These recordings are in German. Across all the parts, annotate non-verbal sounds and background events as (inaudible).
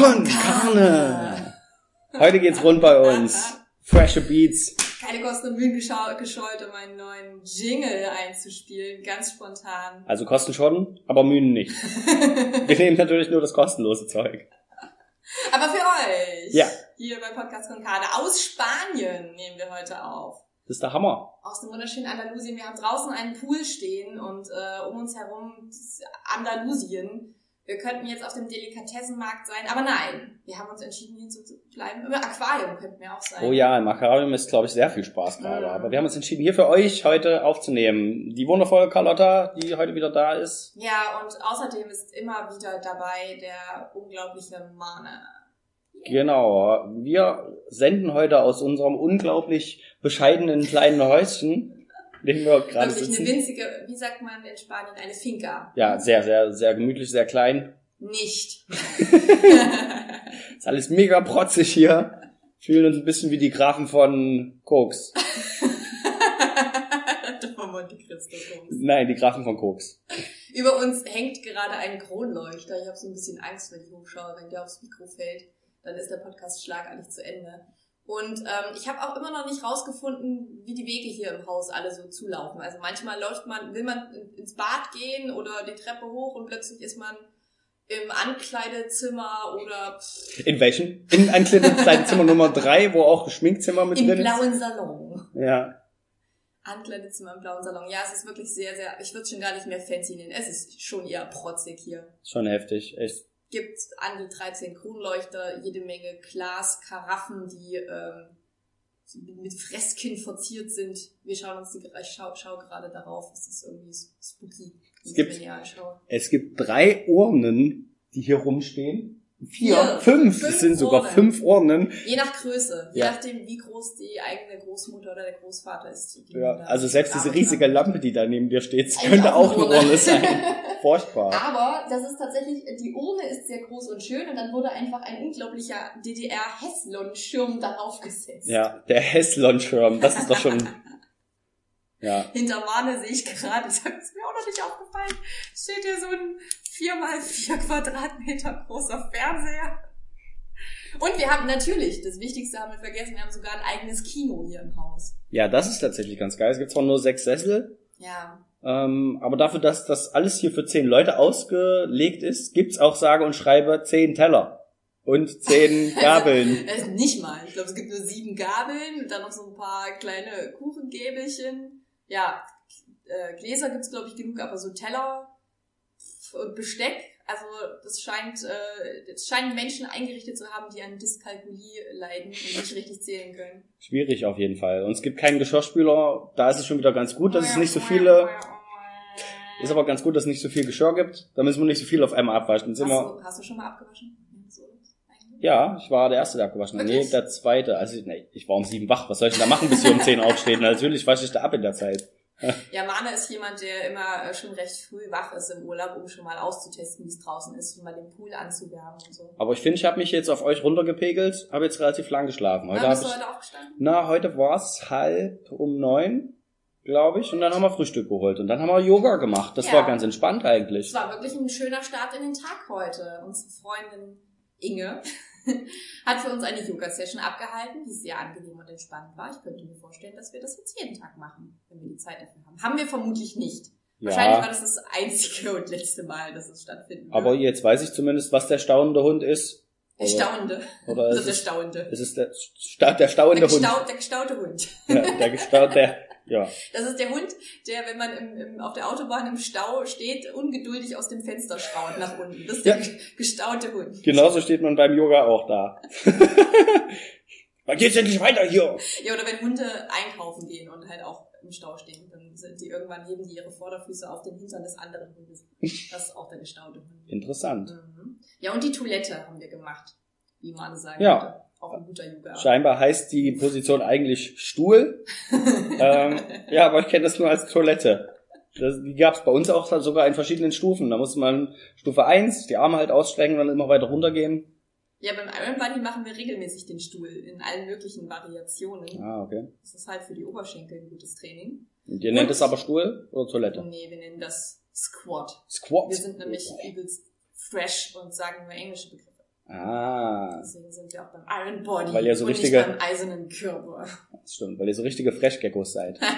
Con Carne. Heute geht's rund bei uns. Freshe Beats. Keine Kosten und Mühen gescheut, um einen neuen Jingle einzuspielen, ganz spontan. Also Kosten schon, aber Mühen nicht. (laughs) Wir nehmen natürlich nur das kostenlose Zeug. Aber für euch, Ja. hier bei Podcast Concade aus Spanien nehmen wir heute auf. Das ist der Hammer. Aus dem wunderschönen Andalusien. Wir haben draußen einen Pool stehen und äh, um uns herum Andalusien. Wir könnten jetzt auf dem Delikatessenmarkt sein, aber nein, wir haben uns entschieden, hier zu bleiben. Im Aquarium könnten wir auch sein. Oh ja, im Aquarium ist, glaube ich, sehr viel Spaß gerade. Mhm. Aber wir haben uns entschieden, hier für euch heute aufzunehmen. Die wundervolle Carlotta, die heute wieder da ist. Ja, und außerdem ist immer wieder dabei der unglaubliche Mana. Genau. Wir senden heute aus unserem unglaublich bescheidenen kleinen Häuschen, dem wir gerade Wirklich eine sitzen. winzige, wie sagt man in Spanien, eine Finca. Ja, sehr, sehr, sehr gemütlich, sehr klein. Nicht. Ist alles mega protzig hier. Fühlen uns ein bisschen wie die Grafen von Koks. (laughs) Von Monte Cristo. Jungs. Nein, die Grafen von Koks. Über uns hängt gerade ein Kronleuchter. Ich habe so ein bisschen Angst, wenn ich hochschaue, wenn der aufs Mikro fällt. Dann ist der Podcast schlagartig zu Ende. Und ähm, ich habe auch immer noch nicht rausgefunden, wie die Wege hier im Haus alle so zulaufen. Also manchmal läuft man, will man in- ins Bad gehen oder die Treppe hoch und plötzlich ist man im Ankleidezimmer oder In welchem? In ein kleines Zimmer Nummer drei, wo auch Schminkzimmer mit im drin ist. blauen Salon. Ja. Ankleidezimmer im blauen Salon. Ja, es ist wirklich sehr, sehr, ich würde es schon gar nicht mehr fancy nennen. Es ist schon eher protzig hier. Schon heftig. Echt. Gibt an die 13 Kronleuchter, jede Menge Glas, Karaffen, die ähm, mit- Fresken verziert sind. Wir schauen uns die, ich schau, schau gerade darauf, es ist irgendwie spooky, Es gibt-. Es gibt drei Urnen, die hier rumstehen. Vier, Vier, fünf. fünf es sind sogar Urnen. fünf Urnen. Je nach Größe, je Ja. nachdem, wie groß die eigene Großmutter oder der Großvater ist. Die die Ja, also selbst diese riesige haben. Lampe, die da neben dir steht, könnte auch eine Urne. Sein. (laughs) Furchtbar. Aber das ist tatsächlich, die Urne ist sehr groß und schön und dann wurde einfach ein unglaublicher DDR-Heslon-Schirm darauf gesetzt. Ja, der Heslon-Schirm, das ist doch schon... (laughs) Ja, Hinter Mane sehe ich gerade, das ist mir auch noch nicht aufgefallen, steht hier so ein 4 mal 4 Quadratmeter großer Fernseher. Und wir haben natürlich, das Wichtigste haben wir vergessen, wir haben sogar ein eigenes Kino hier im Haus. ja, das ist tatsächlich ganz geil. Es gibt zwar nur sechs Sessel, Ja. ähm, aber dafür, dass das alles hier für zehn Leute ausgelegt ist, gibt's auch sage und schreibe zehn Teller und zehn (laughs) Gabeln. Äh, nicht mal. Ich glaube, es gibt nur sieben Gabeln und dann noch so ein paar kleine Kuchengäbelchen. Ja, äh, Gläser gibt's glaube ich, genug, aber so Teller Besteck, also das scheint, äh, das scheinen Menschen eingerichtet zu haben, die an Dyskalkulie leiden und nicht richtig zählen können. Schwierig auf jeden Fall. Und es gibt keinen Geschirrspüler. Da ist es schon wieder ganz gut, dass es nicht so viele. Ist aber ganz gut, dass es nicht so viel Geschirr gibt. Da müssen wir nicht so viel auf einmal abwaschen. Hast du, hast du schon mal abgewaschen? Ja, ich war der Erste, der abgewaschen hat. Nee, der Zweite. Also, nee, ich war um sieben wach. Was soll ich denn da machen, bis wir um zehn aufstehen? Natürlich wasche ich da ab in der Zeit. (laughs) Ja, Mane ist jemand, der immer äh, schon recht früh wach ist im Urlaub, um schon mal auszutesten, wie es draußen ist, um mal den Pool anzuwärmen und so. Aber ich finde, ich habe mich jetzt auf euch runtergepegelt, habe jetzt relativ lang geschlafen. Heute habe bist du heute aufgestanden? na, heute war's halb um neun, glaube ich. Und dann haben wir Frühstück geholt. Und dann haben wir Yoga gemacht. Das Ja. war ganz entspannt eigentlich. Es war wirklich ein schöner Start in den Tag heute. Unsere Freundin Inge (laughs) hat für uns eine Yoga-Session abgehalten, die sehr angenehm und entspannt war. Ich könnte mir vorstellen, dass wir das jetzt jeden Tag machen, wenn wir die Zeit dafür haben. Haben wir vermutlich nicht. Wahrscheinlich war Ja, das das einzige und letzte Mal, dass es stattfinden wird. aber jetzt weiß ich zumindest, was der staunende Hund ist. der Staunende. Oder Also ist der es, Staunende. ist es der, sta der staunende Der, Hund? gestau der gestaute Hund. Ja, der gestaunte, der, ja. Das ist der Hund, der, wenn man im, im, auf der Autobahn im Stau steht, ungeduldig aus dem Fenster schaut nach unten. Das ist der Ja. gestaute Hund. Genauso steht man beim Yoga auch da. (laughs) Wann geht's endlich weiter hier? Ja, oder wenn Hunde einkaufen gehen und halt auch im Stau stehen, dann sind die irgendwann heben die ihre Vorderfüße auf den Hintern des anderen Hundes. Das ist auch der gestaute Hund. Interessant. Mhm. Ja, und die Toilette haben wir gemacht, wie man sagen Ja. würde. Auch ein guter Yoga. Scheinbar heißt die Position eigentlich Stuhl. (laughs) ähm, ja, aber ich kenne das nur als Toilette. Das, die gab es bei uns auch sogar in verschiedenen Stufen. Da musste man Stufe 1 die Arme halt ausstrecken und dann immer weiter runtergehen. Ja, beim Iron Bunny machen wir regelmäßig den Stuhl in allen möglichen Variationen. Ah, okay. Das ist halt für die Oberschenkel ein gutes Training. Und ihr nennt es aber Stuhl oder Toilette? Nee, wir nennen das Squat. Squat. Wir sind nämlich übelst fresh und sagen nur englische Begriffe. Ah. Deswegen sind wir auch beim Iron Body Weil ihr so und richtige- nicht beim eisernen Körper. Das stimmt, weil ihr so richtige Freshgeckos seid. (laughs)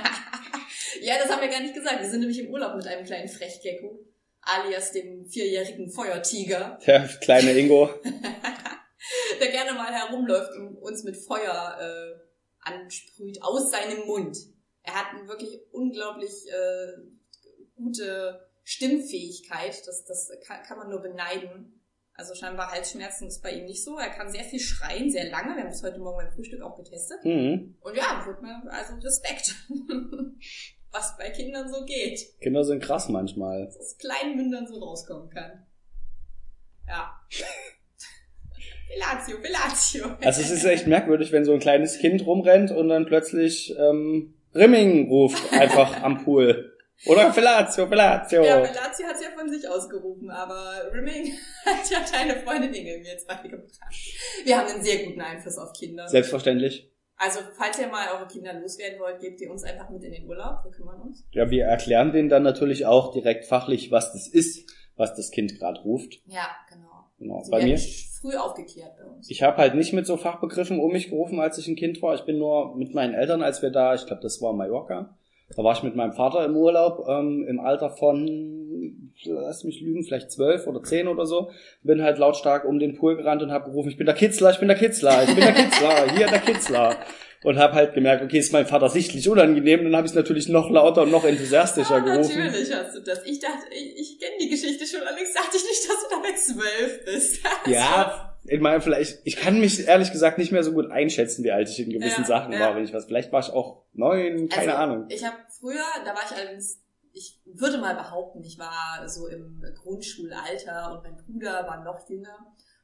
Ja, das haben wir gar nicht gesagt. Wir sind nämlich im Urlaub mit einem kleinen Frechgecko, alias dem vierjährigen Feuertiger, Der kleine Ingo. (laughs) der gerne mal herumläuft und uns mit Feuer äh, ansprüht aus seinem Mund. Er hat eine wirklich unglaublich äh, gute Stimmfähigkeit. Das, das kann, kann man nur beneiden. Also scheinbar Halsschmerzen ist bei ihm nicht so. Er kann sehr viel schreien, sehr lange. Wir haben das heute Morgen beim Frühstück auch getestet. Mhm. Und ja, wird mir also Respekt. (laughs) Was bei Kindern so geht. Kinder sind krass manchmal. Was aus kleinen Mündern so rauskommen kann. Ja. (laughs) Fellatio, Fellatio. Also es ist echt merkwürdig, wenn so ein kleines Kind rumrennt und dann plötzlich ähm, Rimming ruft einfach am Pool. Oder Fellatio, Fellatio. Ja, Fellatio hat es ja von sich ausgerufen, aber Rimming (laughs) hat ja deine Freundin Inge mir jetzt beigebracht. Wir haben einen sehr guten Einfluss auf Kinder. Selbstverständlich. Also, falls ihr mal eure Kinder loswerden wollt, gebt ihr uns einfach mit in den Urlaub. Wir kümmern uns. Ja, wir erklären denen dann natürlich auch direkt fachlich, was das ist, was das Kind gerade ruft. Ja, genau. Genau. Sie Bei mir. früh aufgeklärt bei uns. Ich habe halt nicht mit so Fachbegriffen um mich gerufen, als ich ein Kind war. Ich bin nur mit meinen Eltern, als wir da, ich glaube, das war Mallorca. Da war ich mit meinem Vater im Urlaub ähm, im Alter von, lass mich lügen, vielleicht zwölf oder zehn oder so. Bin halt lautstark um den Pool gerannt und habe gerufen, ich bin der Kitzler, ich bin der Kitzler, ich bin der Kitzler, (laughs) hier der Kitzler. Und habe halt gemerkt, okay, ist meinem Vater sichtlich unangenehm. Dann habe ich es natürlich noch lauter und noch enthusiastischer Ah, (laughs) gerufen. natürlich hast du das. Ich dachte, ich, ich kenne die Geschichte schon, allerdings dachte ich nicht, dass du damit zwölf bist. (laughs) Ja, ich meine, vielleicht, ich kann mich ehrlich gesagt nicht mehr so gut einschätzen, wie alt ich in gewissen Ja, Sachen ja. war, wenn ich was. Vielleicht war ich auch neun, keine also, Ahnung. Ich habe früher, da war ich allerdings, ich würde mal behaupten, ich war so im Grundschulalter und mein Bruder war noch jünger.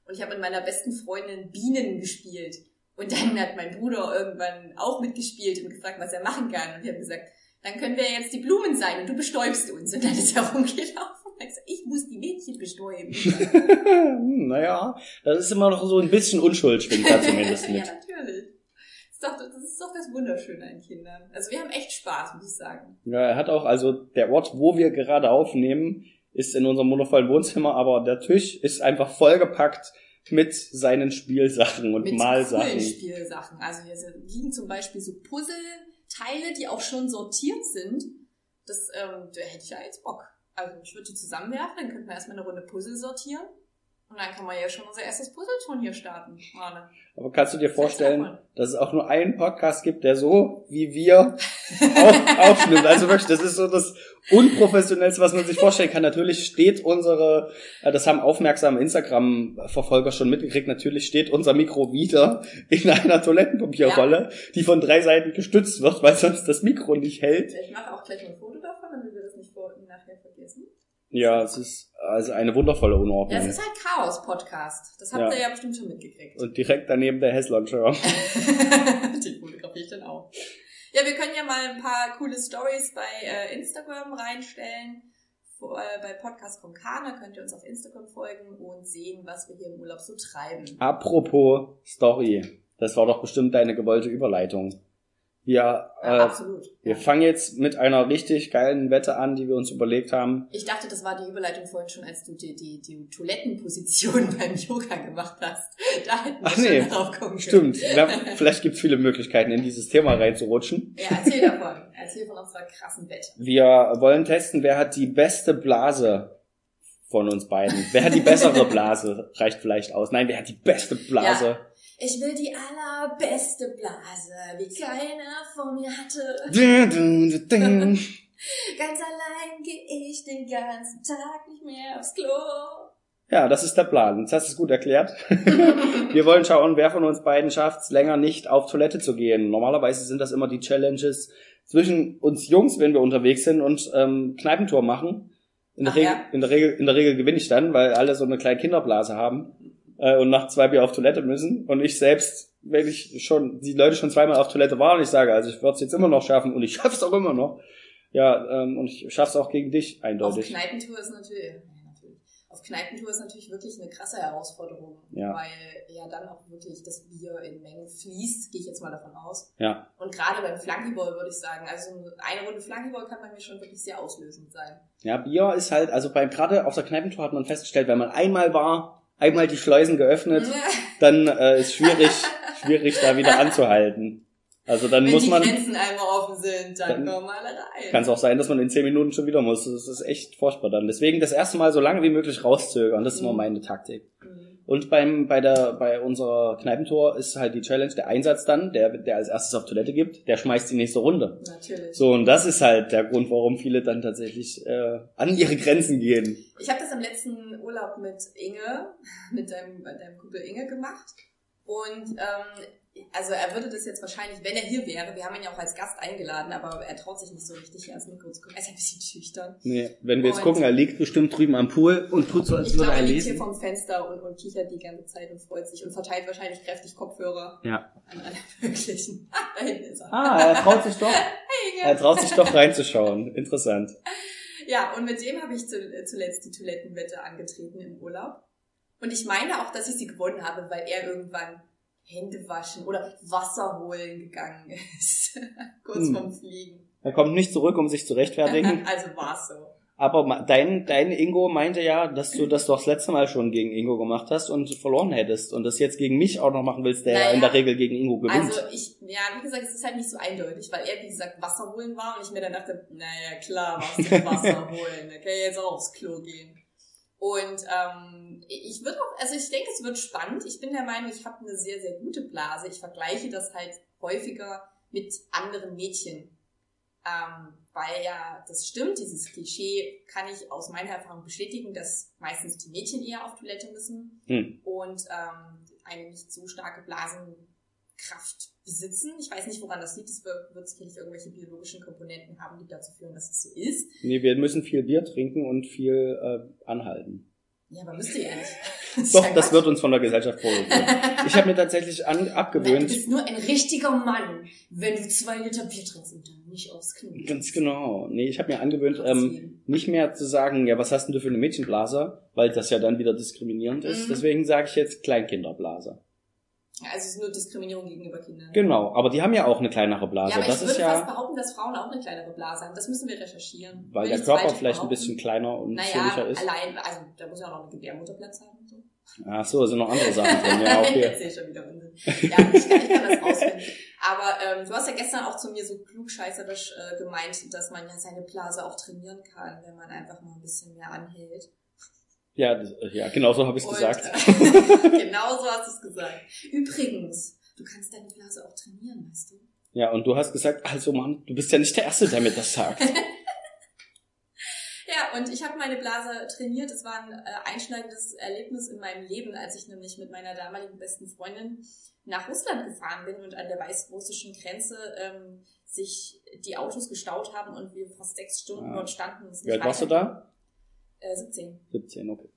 Und ich habe mit meiner besten Freundin Bienen gespielt. Und dann hat mein Bruder irgendwann auch mitgespielt und gefragt, was er machen kann. Und wir haben gesagt, dann können wir jetzt die Blumen sein und du bestäubst uns. Und dann ist er (laughs) rumgelaufen ich muss die Mädchen bestäuben. (laughs) Hm, naja, das ist immer noch so ein bisschen Unschuld, schwingt da zumindest (laughs) ja, mit. natürlich. Das ist, doch, das ist doch das Wunderschöne an Kindern. Also wir haben echt Spaß, muss ich sagen. Ja, er hat auch, also der Ort, wo wir gerade aufnehmen, ist in unserem wundervollen Wohnzimmer, aber der Tisch ist einfach vollgepackt mit seinen Spielsachen und mit Malsachen. coolen Spielsachen. Also hier liegen zum Beispiel so Puzzleteile, die auch schon sortiert sind. Das, ähm, da hätte ich ja jetzt Bock. Also ich würde die zusammenwerfen, dann könnten wir erstmal eine Runde Puzzle sortieren. Und dann kann man ja schon unser erstes Puzzle schon hier starten. Arne. Aber kannst du dir vorstellen, dass es auch nur einen Podcast gibt, der so wie wir auf, (laughs) aufnimmt? Also wirklich, das ist so das Unprofessionellste, was man sich vorstellen kann. Natürlich steht unsere, äh, das haben aufmerksame Instagram-Verfolger schon mitgekriegt, natürlich steht unser Mikro wieder in einer Toilettenpapierrolle, die von drei Seiten gestützt wird, weil sonst das Mikro nicht hält. Ich mache auch gleich ein Foto davon, damit wir das nicht vor nachher vergessen. Ja, es ist also eine wundervolle Ja, Unordnung. es ist halt Chaos-Podcast. Das habt Ja. ihr ja bestimmt schon mitgekriegt. Und direkt daneben der Hesslauncher. (laughs) Den fotografiere ich dann auch. Ja, wir können ja mal ein paar coole Stories bei äh, Instagram reinstellen. Vor, äh, bei Podcast Konkana könnt ihr uns auf Instagram folgen und sehen, was wir hier im Urlaub so treiben. Apropos Story. Das war doch bestimmt deine gewollte Überleitung. Wir, Ja, äh, absolut. wir Ja. fangen jetzt mit einer richtig geilen Wette an, die wir uns überlegt haben. Ich dachte, das war die Überleitung vorhin schon, als du die, die, die Toilettenposition (laughs) beim Yoga gemacht hast. Da hätten wir Ach nee, darauf kommen können. Stimmt. (laughs) Ja, vielleicht gibt es viele Möglichkeiten, in dieses Thema reinzurutschen. Ja, erzähl davon. Erzähl von unserer krassen Wette. Wir wollen testen, wer hat die beste Blase von uns beiden. Wer hat die bessere (laughs) Blase? Reicht vielleicht aus. Nein, wer hat die beste Blase? Ich will die allerbeste Blase, wie keiner vor mir hatte. (laughs) Ganz allein gehe ich den ganzen Tag nicht mehr aufs Klo. Ja, das ist der Plan. Jetzt hast du es gut erklärt. (laughs) Wir wollen schauen, wer von uns beiden schafft es länger nicht auf Toilette zu gehen. Normalerweise sind das immer die Challenges zwischen uns Jungs, wenn wir unterwegs sind und ähm, Kneipentour machen. In der, Ach Regel, ja. in, der Regel, in der Regel gewinne ich dann, weil alle so eine kleine Kinderblase haben äh, und nach zwei Bier auf Toilette müssen. Und ich selbst, wenn ich schon die Leute schon zweimal auf Toilette waren, ich sage, also ich würde es jetzt immer noch schaffen und ich (laughs) schaff's auch immer noch. Ja, ähm, und ich schaff's auch gegen dich Auf eindeutig. Kneipentour ist natürlich, natürlich. Auf Kneipentour ist natürlich wirklich eine krasse Herausforderung, Ja. weil ja dann auch wirklich das Bier in Mengen fließt, gehe ich jetzt mal davon aus. Ja. Und gerade beim Flunkyball würde ich sagen, also eine Runde Flunkyball kann bei mir schon wirklich sehr auslösend sein. Ja, Bier ist halt, also bei gerade auf der Kneipentour hat man festgestellt, wenn man einmal war, einmal die Schleusen geöffnet, (laughs) dann äh, ist schwierig, schwierig da wieder (laughs) anzuhalten. Also dann Wenn muss die man. Grenzen einmal offen sind, dann, Dann kommen alle rein. Kann es auch sein, dass man in zehn Minuten schon wieder muss. Das ist echt furchtbar dann. Deswegen das erste Mal so lange wie möglich rauszögern. Das ist immer Mhm. meine Taktik. Mhm. Und beim, bei der, bei unserer Kneipentour ist halt die Challenge, der Einsatz dann, der, der als erstes auf Toilette gibt, der schmeißt die nächste Runde. Natürlich. So, und das ist halt der Grund, warum viele dann tatsächlich äh, an ihre Grenzen gehen. Ich habe das am letzten Urlaub mit Inge, (laughs) mit deinem, deinem Kumpel Inge gemacht. Und ähm, also er würde das jetzt wahrscheinlich, wenn er hier wäre, wir haben ihn ja auch als Gast eingeladen, aber er traut sich nicht so richtig hier ans Mikro zu kommen. Er ist ein bisschen schüchtern. Nee, wenn wir jetzt Und- gucken, er liegt bestimmt drüben am Pool und tut so, als würde er er liegt hier lesen. vom Fenster und, und kichert die ganze Zeit und freut sich und verteilt wahrscheinlich kräftig Kopfhörer Ja. an alle (laughs) möglichen. Ah, da hinten ist er. Ah, er traut sich doch, (laughs) er traut sich doch reinzuschauen. Interessant. Ja, und mit dem habe ich zu, zuletzt die Toilettenwette angetreten im Urlaub. Und ich meine auch, dass ich sie gewonnen habe, weil er irgendwann Hände waschen oder Wasser holen gegangen ist. (laughs) Kurz Hm. vorm Fliegen. Er kommt nicht zurück, um sich zu rechtfertigen. (laughs) also war's so. Aber dein, dein Ingo meinte ja, dass du das doch das letzte Mal schon gegen Ingo gemacht hast und verloren hättest und das jetzt gegen mich auch noch machen willst, der ja Naja. in der Regel gegen Ingo gewinnt. Also ich, ja, wie gesagt, es ist halt nicht so eindeutig, weil er, wie gesagt, Wasser holen war und ich mir dann dachte, naja, klar, was Wasser (laughs) holen, da kann ich jetzt auch aufs Klo gehen. Und ähm, ich würde auch, also ich denke, es wird spannend. Ich bin der Meinung, ich habe eine sehr, sehr gute Blase. Ich vergleiche das halt häufiger mit anderen Mädchen. Ähm, weil ja, das stimmt, dieses Klischee kann ich aus meiner Erfahrung bestätigen, dass meistens die Mädchen eher auf Toilette müssen Hm. und ähm, eine nicht so starke Blasenkraft besitzen. Ich weiß nicht, woran das liegt. Es wird, wird sicherlich irgendwelche biologischen Komponenten haben, die dazu führen, dass es so ist. Nee, wir müssen viel Bier trinken und viel äh, anhalten. Ja, aber müsst ihr ja nicht. (laughs) ist Doch, das wird uns von der Gesellschaft vorgegeben. (laughs) Ich habe mir tatsächlich an, Nein, du abgewöhnt, bist nur ein richtiger Mann, wenn du zwei Liter Bier trinkst und dann nicht aufs gehst. ganz genau, nee, ich habe mir angewöhnt, ähm, nicht mehr zu sagen, ja, was hast denn du für eine Mädchenblase, weil das ja dann wieder diskriminierend ist. Mhm. Deswegen sage ich jetzt Kleinkinderblase. Also es ist nur Diskriminierung gegenüber Kindern. Genau, aber die haben ja auch eine kleinere Blase. Ja, aber das ich würde fast ja, behaupten, dass Frauen auch eine kleinere Blase haben. Das müssen wir recherchieren. weil Will der ich Körper vielleicht ein bisschen kleiner und Naja, zierlicher ist. allein, also da muss ja auch noch eine Gebärmutterplatz haben und so. Ach so, sind noch andere Sachen drin. Ja, (laughs) Ich okay. erzähl schon wieder Unsinn. Ja, ich kann, ich kann das ausfinden. Aber ähm, du hast ja gestern auch zu mir so klugscheißerisch äh, gemeint, dass man ja seine Blase auch trainieren kann, wenn man einfach mal ein bisschen mehr anhält. Ja, das, ja genau so habe ich es gesagt. Äh, (laughs) genau so hast du es gesagt. Übrigens, du kannst deine Blase auch trainieren, weißt du? Ja, und du hast gesagt, also Mann, du bist ja nicht der Erste, der mir das sagt. (laughs) Ja, und ich habe meine Blase trainiert. Es war ein äh, einschneidendes Erlebnis in meinem Leben, als ich nämlich mit meiner damaligen besten Freundin nach Russland gefahren bin und an der weißrussischen Grenze ähm, sich die Autos gestaut haben und wir fast sechs Stunden Ah. dort standen. Wie alt warst du da? Äh, 17. 17, okay.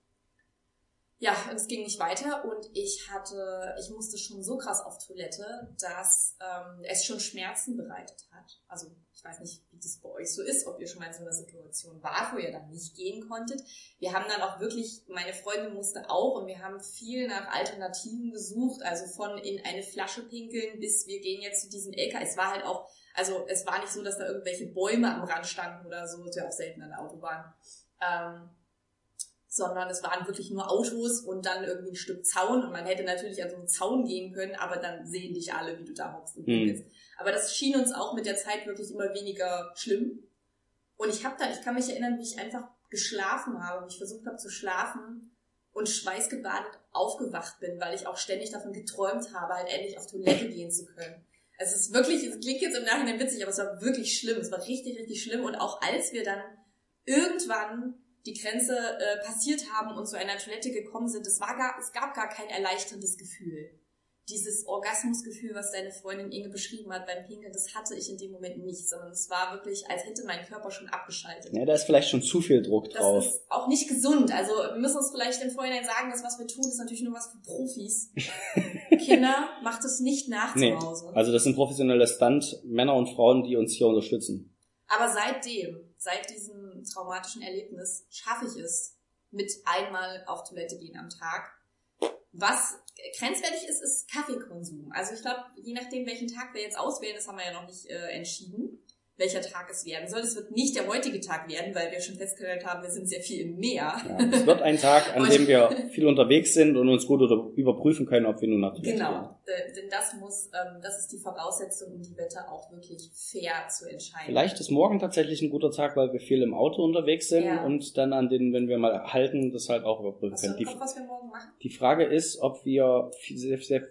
Ja, und es ging nicht weiter und ich hatte, ich musste schon so krass auf Toilette, dass ähm, es schon Schmerzen bereitet hat. Also ich weiß nicht, wie das bei euch so ist, ob ihr schon mal in so einer Situation wart, wo ihr dann nicht gehen konntet. Wir haben dann auch wirklich, meine Freundin musste auch und wir haben viel nach Alternativen gesucht, also von in eine Flasche pinkeln bis wir gehen jetzt zu diesem LK. Es war halt auch, also es war nicht so, dass da irgendwelche Bäume am Rand standen oder so, ist ja auch selten an der Autobahn. Ähm, sondern es waren wirklich nur Autos und dann irgendwie ein Stück Zaun und man hätte natürlich an so einen Zaun gehen können, aber dann sehen dich alle, wie du da hockst und Hm. pinkelst. Aber das schien uns auch mit der Zeit wirklich immer weniger schlimm. Und ich habe da, ich kann mich erinnern, wie ich einfach geschlafen habe, wie ich versucht habe zu schlafen und schweißgebadet aufgewacht bin, weil ich auch ständig davon geträumt habe, halt endlich auf Toilette gehen zu können. Es ist wirklich, es klingt jetzt im Nachhinein witzig, aber es war wirklich schlimm. Es war richtig, richtig schlimm. Und auch als wir dann irgendwann die Grenze äh, passiert haben und zu einer Toilette gekommen sind, es war gar, es gab gar kein erleichterndes Gefühl. Dieses Orgasmusgefühl, was deine Freundin Inge beschrieben hat beim Pinkeln, das hatte ich in dem Moment nicht, sondern es war wirklich, als hätte mein Körper schon abgeschaltet. Ja, da ist vielleicht schon zu viel Druck Das drauf. ist auch nicht gesund. Also wir müssen uns vielleicht im Vorhinein sagen, dass was wir tun, ist natürlich nur was für Profis. (laughs) Kinder, macht es nicht nach Nee. zu Hause. Also das sind professionelle Stunt Männer und Frauen, die uns hier unterstützen. Aber seitdem, seit diesem traumatischen Erlebnis, schaffe ich es mit einmal auf Toilette gehen am Tag. Was grenzwertig ist, ist Kaffeekonsum. Also ich glaube, je nachdem, welchen Tag wir jetzt auswählen, das haben wir ja noch nicht äh, entschieden, welcher Tag es werden soll. Es wird nicht der heutige Tag werden, weil wir schon festgestellt haben, wir sind sehr viel im Meer. Ja, es wird ein Tag, an dem wir viel unterwegs sind und uns gut überprüfen können, ob wir nun nach Genau, denn das muss, ähm, das ist die Voraussetzung, um die Wetter auch wirklich fair zu entscheiden. Vielleicht ist morgen tatsächlich ein guter Tag, weil wir viel im Auto unterwegs sind ja. und dann an den, wenn wir mal halten, das halt auch überprüfen können. Die, was wir morgen machen? Die Frage ist, ob wir sehr, sehr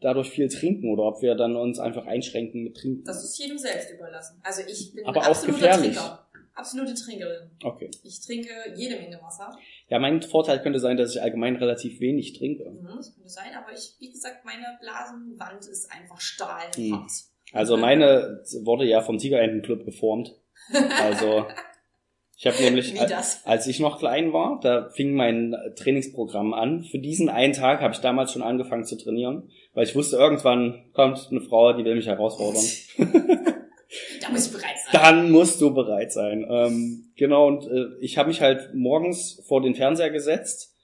dadurch viel trinken oder ob wir dann uns einfach einschränken mit Trinken. Das ist jedem selbst überlassen. Also ich bin Aber gefährlich. Trinker. Absolute Trinkerin. Okay. Ich trinke jede Menge Wasser. Ja, mein Vorteil könnte sein, dass ich allgemein relativ wenig trinke. Mhm, das könnte sein, aber ich, wie gesagt, meine Blasenwand ist einfach stahlhart. Hm. Also meine wurde ja vom Tigerentenclub geformt. Also (laughs) ich habe nämlich, als, als ich noch klein war, da fing mein Trainingsprogramm an. Für diesen einen Tag habe ich damals schon angefangen zu trainieren, weil ich wusste, irgendwann kommt eine Frau, die will mich herausfordern. (laughs) da muss ich bereit sein. Dann musst du bereit sein. Ähm, genau, und äh, ich habe mich halt morgens vor den Fernseher gesetzt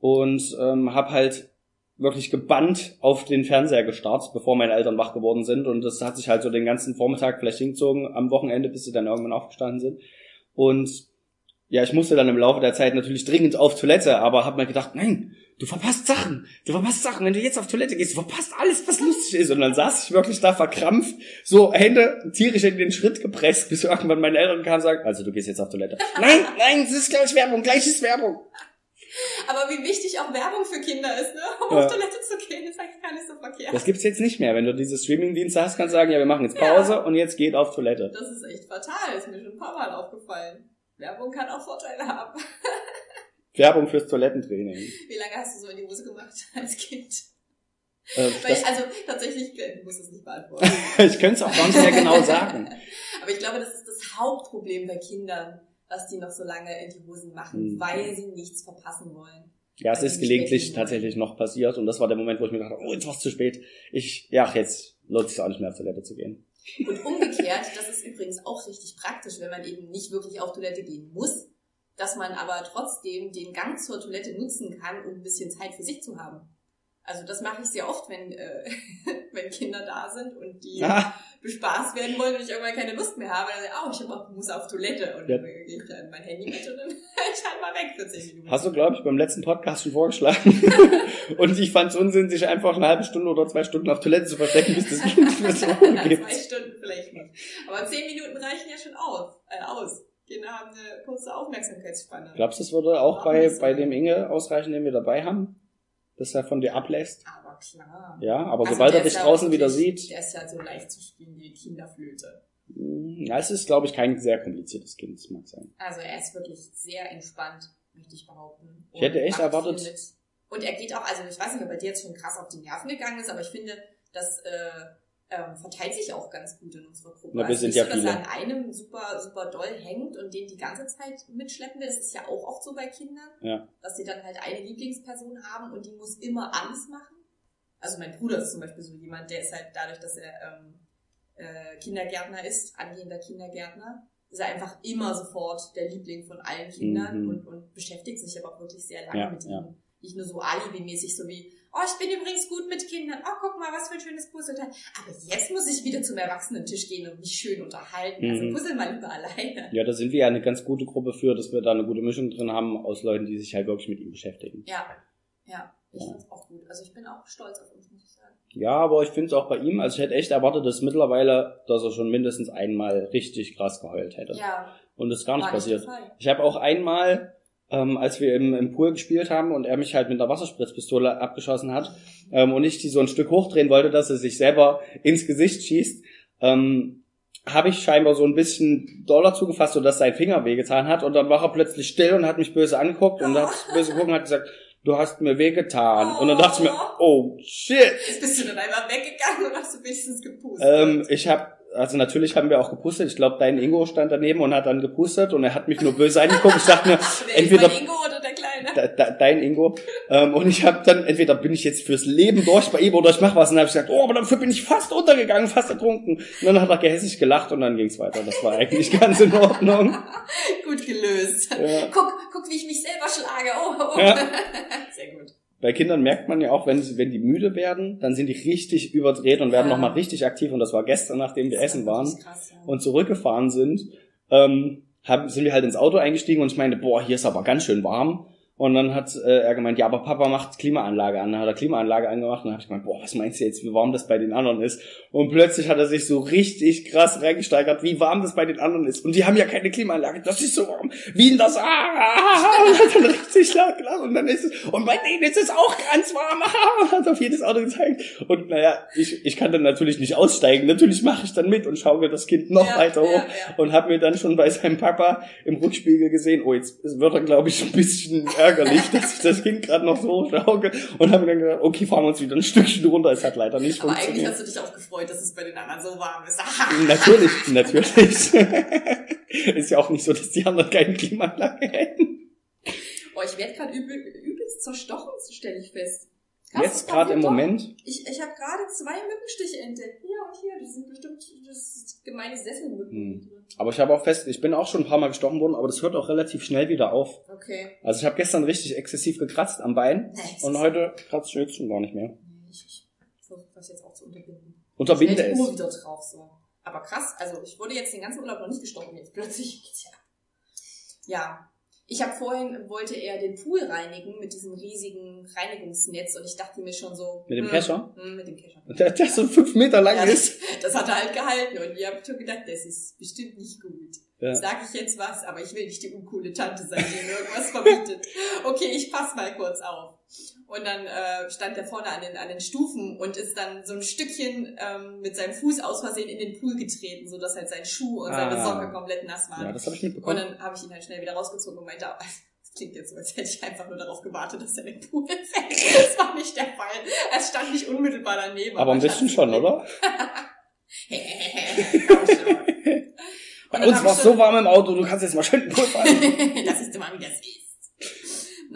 und ähm, habe halt wirklich gebannt auf den Fernseher gestarrt, bevor meine Eltern wach geworden sind. Und das hat sich halt so den ganzen Vormittag vielleicht hingezogen, am Wochenende, bis sie dann irgendwann aufgestanden sind. Und ja, ich musste dann im Laufe der Zeit natürlich dringend auf Toilette, aber habe mir gedacht, nein, du verpasst Sachen, du verpasst Sachen, wenn du jetzt auf Toilette gehst, du verpasst alles, was lustig ist. Und dann saß ich wirklich da verkrampft, so Hände tierisch in den Schritt gepresst, bis irgendwann meine Eltern kamen und sagen, also du gehst jetzt auf Toilette. nein, nein, das ist gleich Werbung, gleich ist Werbung. Aber wie wichtig auch Werbung für Kinder ist, ne? Um ja. auf Toilette zu gehen, ist eigentlich gar nicht so verkehrt. Das gibt's jetzt nicht mehr. Wenn du diese Streamingdienste hast, kannst du sagen, ja, wir machen jetzt Pause ja. und jetzt geht auf Toilette. Das ist echt fatal, ist mir schon ein paar Mal aufgefallen. Werbung kann auch Vorteile haben. (laughs) Werbung fürs Toilettentraining. Wie lange hast du so in die Hose gemacht (laughs) als Kind? Äh, Weil, also tatsächlich, du musst es nicht beantworten. (laughs) ich könnte es auch gar nicht mehr genau sagen. Aber ich glaube, das ist das Hauptproblem bei Kindern was die noch so lange in die Hosen machen, mhm. weil sie nichts verpassen wollen. Ja, es ist gelegentlich tatsächlich noch passiert und das war der Moment, wo ich mir dachte, oh, jetzt war es zu spät. Ich, ja, jetzt lohnt sich auch nicht mehr auf Toilette zu gehen. Und umgekehrt, das ist übrigens auch richtig praktisch, wenn man eben nicht wirklich auf Toilette gehen muss, dass man aber trotzdem den Gang zur Toilette nutzen kann, um ein bisschen Zeit für sich zu haben. Also das mache ich sehr oft, wenn, äh, (laughs) wenn Kinder da sind und die ah. bespaßt werden wollen und ich irgendwann keine Lust mehr habe. Dann sage ich, oh, ich hab, muss auf Toilette und ja. dann gehe ich dann mein Handy mit und dann ich (laughs) halt mal weg für 10 Minuten. Hast du, glaube ich, beim letzten Podcast schon vorgeschlagen. (laughs) und ich fand es Unsinn, sich einfach eine halbe Stunde oder zwei Stunden auf Toilette zu verstecken, bis das Kind so gibt. Zwei Stunden vielleicht nicht. Aber 10 Minuten reichen ja schon aus. Äh, aus. Kinder haben eine kurze Aufmerksamkeitsspanne. Glaubst du, das würde auch bei, bei dem Inge ausreichen, den wir dabei haben? Dass er von dir ablässt. Aber klar. Ja, aber also sobald er dich draußen wieder sieht. Der ist ja so leicht zu spielen wie Kinderflöte. Hm, ja, es ist, glaube ich, kein sehr kompliziertes Kind, das mag sein. Also er ist wirklich sehr entspannt, möchte ich behaupten. Ich hätte echt erwartet. Und er geht auch, also ich weiß nicht, ob er dir jetzt schon krass auf die Nerven gegangen ist, aber ich finde, dass äh, ähm, verteilt sich auch ganz gut in unserer Gruppe. Na, wir also sind ja so, viele. dass er an einem super, super doll hängt und den die ganze Zeit mitschleppen will. Das ist ja auch oft so bei Kindern, ja. dass sie dann halt eine Lieblingsperson haben und die muss immer alles machen. Also mein Bruder ist zum Beispiel so jemand, der ist halt dadurch, dass er ähm, äh, Kindergärtner ist, angehender Kindergärtner, ist er einfach immer sofort der Liebling von allen Kindern mhm. und, und beschäftigt sich aber auch wirklich sehr lange ja, mit ihm. Ja. Nicht nur so alibi-mäßig, so wie, oh, ich bin übrigens gut mit Kindern, oh, guck mal, was für ein schönes Puzzleteil. Aber jetzt muss ich wieder zum Erwachsenen-Tisch gehen und mich schön unterhalten. Also mhm. Also puzzle mal lieber alleine. Ja, da sind wir ja eine ganz gute Gruppe für, dass wir da eine gute Mischung drin haben aus Leuten, die sich halt wirklich mit ihm beschäftigen. Ja, ja, ich ja. find's auch gut. Also ich bin auch stolz auf uns, muss ich sagen. Ja, aber ich finde es auch bei ihm, also ich hätte echt erwartet, dass mittlerweile, dass er schon mindestens einmal richtig krass geheult hätte. Ja. Und das ist gar nicht passiert. Ich habe auch einmal ähm, als wir im, im Pool gespielt haben und er mich halt mit einer Wasserspritzpistole abgeschossen hat ähm, und ich die so ein Stück hochdrehen wollte, dass er sich selber ins Gesicht schießt, ähm, habe ich scheinbar so ein bisschen Dollar zugefasst, sodass sein Finger wehgetan hat und dann war er plötzlich still und hat mich böse angeguckt und hat (laughs) böse geguckt und hat gesagt, du hast mir wehgetan. Oh. Und dann dachte ich mir, oh shit. Jetzt bist du dann einmal weggegangen und hast du wenigstens gepustet. Ähm, ich habe also natürlich haben wir auch gepustet. Ich glaube, dein Ingo stand daneben und hat dann gepustet und er hat mich nur böse angeguckt. Ich dachte mir, (laughs) entweder Ingo oder der Kleine? Da, da, dein Ingo. Ähm, und ich habe dann entweder bin ich jetzt fürs Leben durch bei ihm oder ich mach was. Und dann habe ich gesagt, oh, aber dafür bin ich fast untergegangen, fast ertrunken. Und dann hat er gehässig gelacht und dann ging's weiter. Das war eigentlich (laughs) ganz in Ordnung. gut gelöst. Ja. Guck, guck, wie ich mich selber schlage. Oh, oh. Ja. (laughs) Sehr gut. Bei Kindern merkt man ja auch, wenn, sie, wenn die müde werden, dann sind die richtig überdreht und werden Ja. nochmal richtig aktiv. Und das war gestern, nachdem wir essen waren Krass, ja. und zurückgefahren sind, ähm, haben, sind wir halt ins Auto eingestiegen und ich meinte, boah, hier ist aber ganz schön warm. Und dann hat äh, er gemeint, ja, aber Papa macht Klimaanlage an. Dann hat er Klimaanlage angemacht und dann habe ich gemeint, boah, was meinst du jetzt, wie warm das bei den anderen ist? Und plötzlich hat er sich so richtig krass reingesteigert, wie warm das bei den anderen ist. Und die haben ja keine Klimaanlage, das ist so warm. Wie in das Ah, ah, ah, und hat dann richtig laut gelacht und dann ist es, und bei denen ist es auch ganz warm. (laughs) Ah, und hat auf jedes Auto gezeigt. Und naja, ich, ich kann dann natürlich nicht aussteigen. Natürlich mache ich dann mit und schaukel das Kind noch Ja, weiter hoch ja, ja. und habe mir dann schon bei seinem Papa im Rückspiegel gesehen, oh, jetzt wird er, glaube ich, ein bisschen ärgerlich, (laughs) dass ich das Kind gerade noch so schaukel und habe mir dann gedacht, okay, fahren wir uns wieder ein Stückchen runter. Es hat leider nicht Aber eigentlich funktioniert. hast du dich auch gefreut, dass es bei den anderen so warm ist. Natürlich, natürlich. (laughs) ist ja auch nicht so, dass die anderen keine Klimaanlage hätten. Boah, ich werde gerade übel, übelst zerstochen, stelle ich fest. Jetzt gerade im doch. Moment. Ich, ich habe gerade zwei Mückenstiche entdeckt. Hier und hier. Das sind bestimmt das gemeine Sesselmücken Hm. Aber ich habe auch fest, ich bin auch schon ein paar Mal gestochen worden, aber das hört auch relativ schnell wieder auf. Okay. Also ich habe gestern richtig exzessiv gekratzt am Bein Nice. und heute kratzt ich jetzt schon gar nicht mehr. Nee, Ich, ich versuche das jetzt auch zu unterbinden. Unterbinde es. wieder drauf so. Aber krass, also ich wurde jetzt den ganzen Urlaub noch nicht gestochen. Jetzt plötzlich geht's ja. Ich habe vorhin, wollte er den Pool reinigen mit diesem riesigen Reinigungsnetz und ich dachte mir schon so. Mit dem hm, Kescher? hm, mit dem Kescher. (laughs) Der, der so fünf Meter lang Ja, ist. das, (laughs) das hat er halt gehalten und ich habe schon gedacht, das ist bestimmt nicht gut. Ja. Sag ich jetzt was, aber ich will nicht die uncoole Tante sein, die mir irgendwas verbietet. (laughs) Okay, ich pass mal kurz auf. Und dann äh, stand der vorne an den, an den Stufen und ist dann so ein Stückchen ähm, mit seinem Fuß aus Versehen in den Pool getreten, sodass halt sein Schuh und seine Ah. Socke komplett nass waren. Ja, das habe ich und mitbekommen. dann habe ich ihn halt schnell wieder rausgezogen und meinte, (laughs) das klingt jetzt so, als hätte ich einfach nur darauf gewartet, dass er den Pool (laughs) fällt. Das war nicht der Fall. Er stand nicht unmittelbar daneben. Aber ein bisschen schon, oder? (laughs) Bei Und uns war es so warm im Auto, du kannst jetzt mal schön den Pool fahren. das ist immer, wie das ist.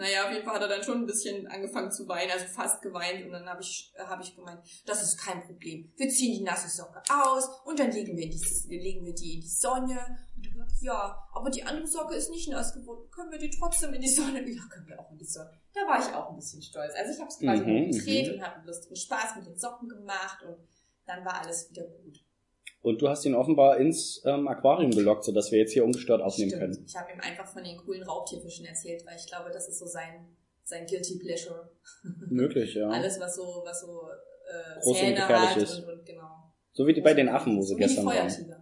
Naja, auf jeden Fall hat er dann schon ein bisschen angefangen zu weinen, also fast geweint. Und dann habe ich, äh, hab ich gemeint, das ist kein Problem. Wir ziehen die nasse Socke aus und dann legen wir, die, legen wir die in die Sonne. Und er sagt, ja, aber die andere Socke ist nicht nass geworden. Können wir die trotzdem in die Sonne? (laughs) Ja, können wir auch in die Sonne. Da war ich auch ein bisschen stolz. Also ich habe es quasi Mhm, gedreht mhm. und habe einen lustigen Spaß mit den Socken gemacht und dann war alles wieder gut. Und du hast ihn offenbar ins ähm, Aquarium gelockt, sodass wir jetzt hier ungestört aufnehmen Stimmt. können. Ich habe ihm einfach von den coolen Raubtierfischen erzählt, weil ich glaube, das ist so sein, sein Guilty Pleasure. (laughs) Möglich, ja. Alles, was so, was so äh, Groß und Zähne gefährlich hat ist. und, und genau. So wie die bei den Affen, wo sie So gestern waren.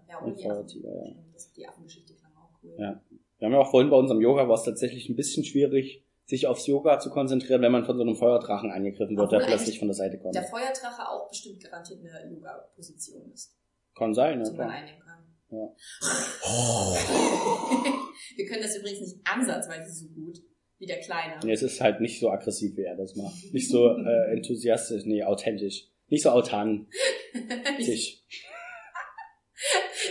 Ja, Und und die Affen. Feuertiger, ja. Stimmt, Das, die Affengeschichte klang auch cool. Ja. Wir haben ja auch vorhin bei unserem Yoga war es tatsächlich ein bisschen schwierig, sich aufs Yoga zu konzentrieren, wenn man von so einem Feuerdrachen angegriffen wird, der Obwohl plötzlich eigentlich von der Seite kommt. Der Feuerdrache auch bestimmt garantiert eine Yoga-Position ist, Kann sein, ja. kann. (laughs) Ja. Wir können das übrigens nicht ansatzweise so gut wie der Kleine. Nee, es ist halt nicht so aggressiv, wie er das macht. Nicht so (laughs) äh, enthusiastisch, nee, authentisch. Nicht so authentisch. (laughs)